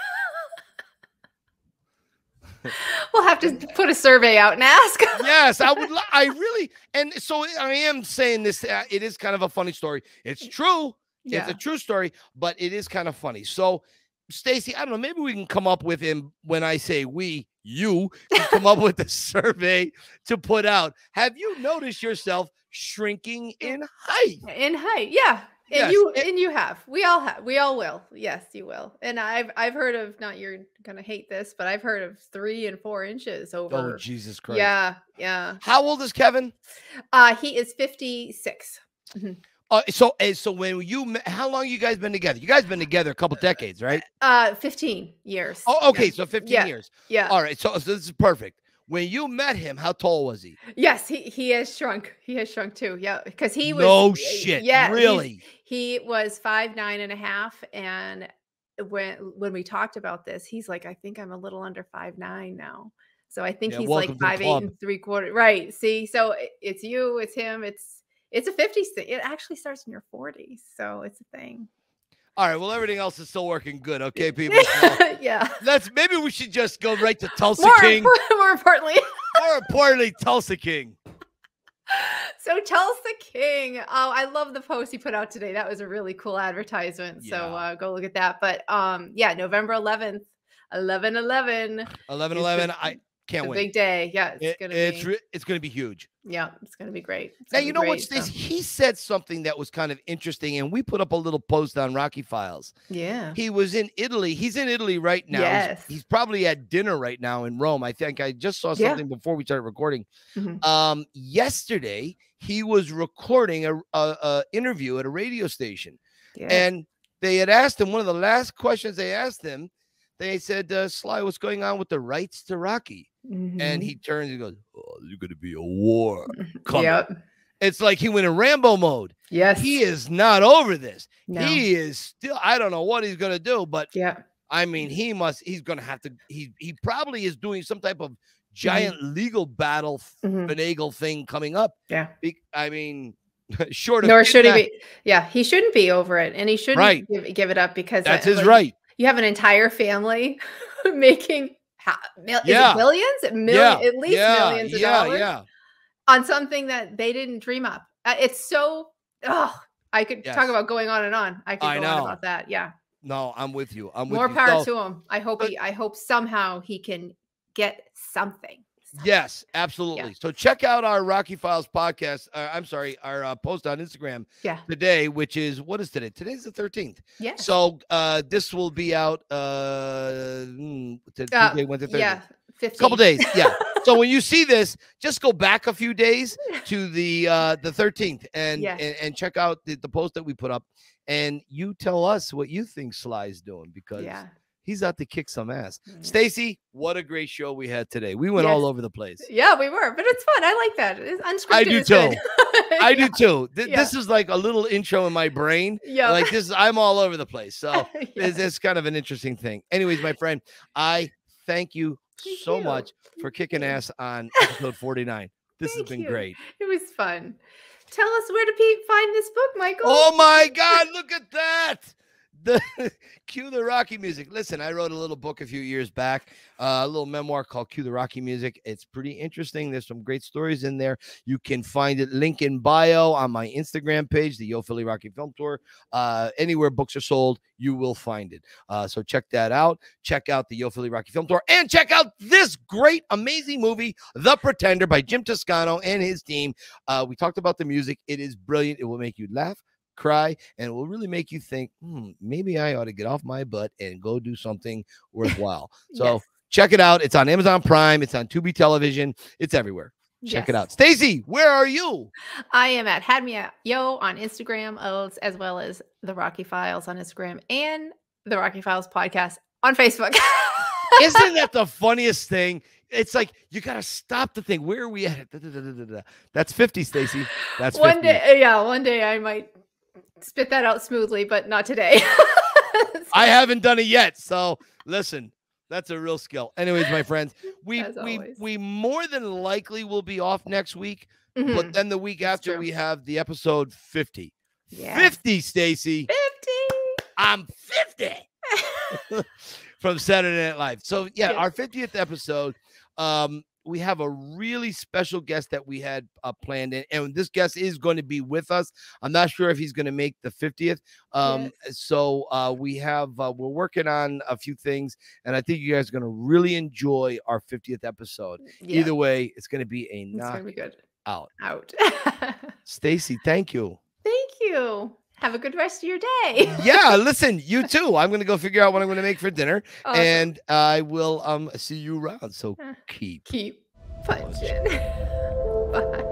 <laughs> We'll have to put a survey out and ask. <laughs> yes, I would. I really, and so I am saying this. Uh, it is kind of a funny story. It's true. yeah. It's a true story, but it is kind of funny. So, Stacy, I don't know. Maybe we can come up with him when I say we, you can come up with a <laughs> survey to put out. Have you noticed yourself shrinking in height? in height yeah and Yes, you and you have we all have we all will yes you will and i've i've heard of not you're gonna hate this but i've heard of three and four inches over Oh, Jesus Christ. yeah yeah How old is Kevin? uh he is 56 Uh, so, uh, so when you, how long you guys been together? You guys been together a couple decades, right? uh 15 years Oh, okay. Yeah. So 15 Yeah. years. yeah All right. So, so this is perfect. When you met him, how tall was he? yes he he has shrunk he has shrunk too yeah because he was no shit. yeah Really? he was five nine and a half and when when we talked about this he's like i think i'm a little under five nine now so i think Yeah, he's like five eight and three quarter right see so it's you it's him it's it's a 50s thing it actually starts in your 40s so it's a thing All right. Well, everything else is still working good. Okay, people. <laughs> So yeah let's maybe we should just go right to Tulsa more, King. <laughs> more importantly <laughs> More importantly, Tulsa King. so Tulsa King. Oh, I love the post he put out today. That was a really cool advertisement. So uh, go look at that. But um, yeah, November 11th, 11 11. 11 It's 11. a- I can't a wait. big day. Yeah, it's It- gonna it's be. it's gonna be huge. yeah, it's gonna be great. It's Now you know what, great, so- Stacey? He said something that was kind of interesting, and we put up a little post on Rocky Files. Yeah. He was in Italy. He's in Italy right now. He's- Yes. He's, probably at dinner right now in Rome. I think I just saw Yeah. something before we started recording. Mhm. Um, yesterday he was recording a, a, a interview at a radio station, Yeah. and they had asked him one of the last questions they asked him. They said, uh, "Sly, what's going on with the rights to Rocky?" And Mhm. he turns and goes, "Oh, there's going to be a war." coming. Yep. It's like he went in Rambo mode. Yes. He is not over this. No. He is still. I don't know what he's going to do, but yeah. I mean, he must. He's going to have to. He he probably is doing some type of giant legal battle Mhm. finagle thing coming up. Yeah. Be- I mean, <laughs> short of Nor should he be. Yeah, he shouldn't be over it, and he shouldn't Right. give, give it up because That's uh, his like, right. You have an entire family <laughs> making mil- Yeah. billions, million, yeah, at least yeah, millions of dollars on something that they didn't dream up. Uh, it's so. Oh, I could Yes. talk about going on and on. I could I go on know. about that. Yeah, No, I'm with you. I'm with more you. power So, to him. I hope but- he. I hope somehow he can get something. Yes, absolutely. So check out our Rocky Files podcast. Uh, I'm sorry, our uh, post on Instagram Yeah. today, which is what is today? Today's the 13th. Yeah. So uh this will be out uh mm, to Uh, Wednesday, yeah. 15. couple days. Yeah. <laughs> so when you see this, just go back a few days to the uh the 13th and and, and check out the, the post that we put up and you tell us what you think Sly's doing because Yeah. He's out to kick some ass. Mm. Stacy, what a great show we had today. We went all over the place. Yeah, we were, but it's fun. I like that. It's unscripted. <laughs> I do too. I Yeah, do too. Th- Yeah. This is like a little intro in my brain. Yeah. Like this, I'm all over the place. So <laughs> Yeah. it's, it's kind of an interesting thing. Anyways, my friend, I thank you Thank so you. much for kicking ass on episode 49. This Thank has been you. great. It was fun. Tell us where to pe- find this book, Michael. Oh my God, look at that. The <laughs> cue the Rocky music. Listen, I wrote a little book a few years back, uh, a little memoir called Cue the Rocky Music. It's pretty interesting. There's some great stories in there. You can find it link in bio on my Instagram page, the Yo Philly Rocky Film Tour. Uh, anywhere books are sold, you will find it. Uh, so check that out. Check out the Yo Philly Rocky Film Tour and check out this great, amazing movie, The Pretender by Jim Toscano and his team. Uh, we talked about the music. It is brilliant. It will make you laugh, cry, and it will really make you think, hmm, maybe I ought to get off my butt and go do something worthwhile. <laughs> So Yes. check it out. It's on Amazon Prime. It's on Tubi Television. It's everywhere. Check it out. Stacy, where are you? I am at Had Me at Yo on Instagram, as, as well as the Rocky Files on Instagram and the Rocky Files podcast on Facebook. Isn't that the <laughs> funniest thing? It's like you gotta stop the thing. Where are we at? Da, da, da. That's 50, Stacy. That's 50. one day, yeah, one day I might spit that out smoothly, but not today. <laughs> I haven't done it yet. So listen, that's a real skill. Anyways, my friends, we <laughs> we we more than likely will be off next week, Mhm. but then the week That's after true. we have the episode 50. Yes. 50, Stacy. 50. I'm 50 <laughs> from Saturday Night Live. So yeah, Yes. our 50th episode. Um, we have a really special guest that we had uh, planned, in, and this guest is going to be with us. I'm not sure if he's going to make the 50th. Um, so uh, we have uh, we're working on a few things, and I think you guys are going to really enjoy our 50th episode. Yeah, Either way, it's going to be a it's gonna be good. knockout. Out. <laughs> Stacy, thank you. Thank you. Have a good rest of your day. yeah, listen, you too. I'm going to go figure out what I'm going to make for dinner. Awesome. and I will um see you around. So keep keep punching. <laughs> Bye.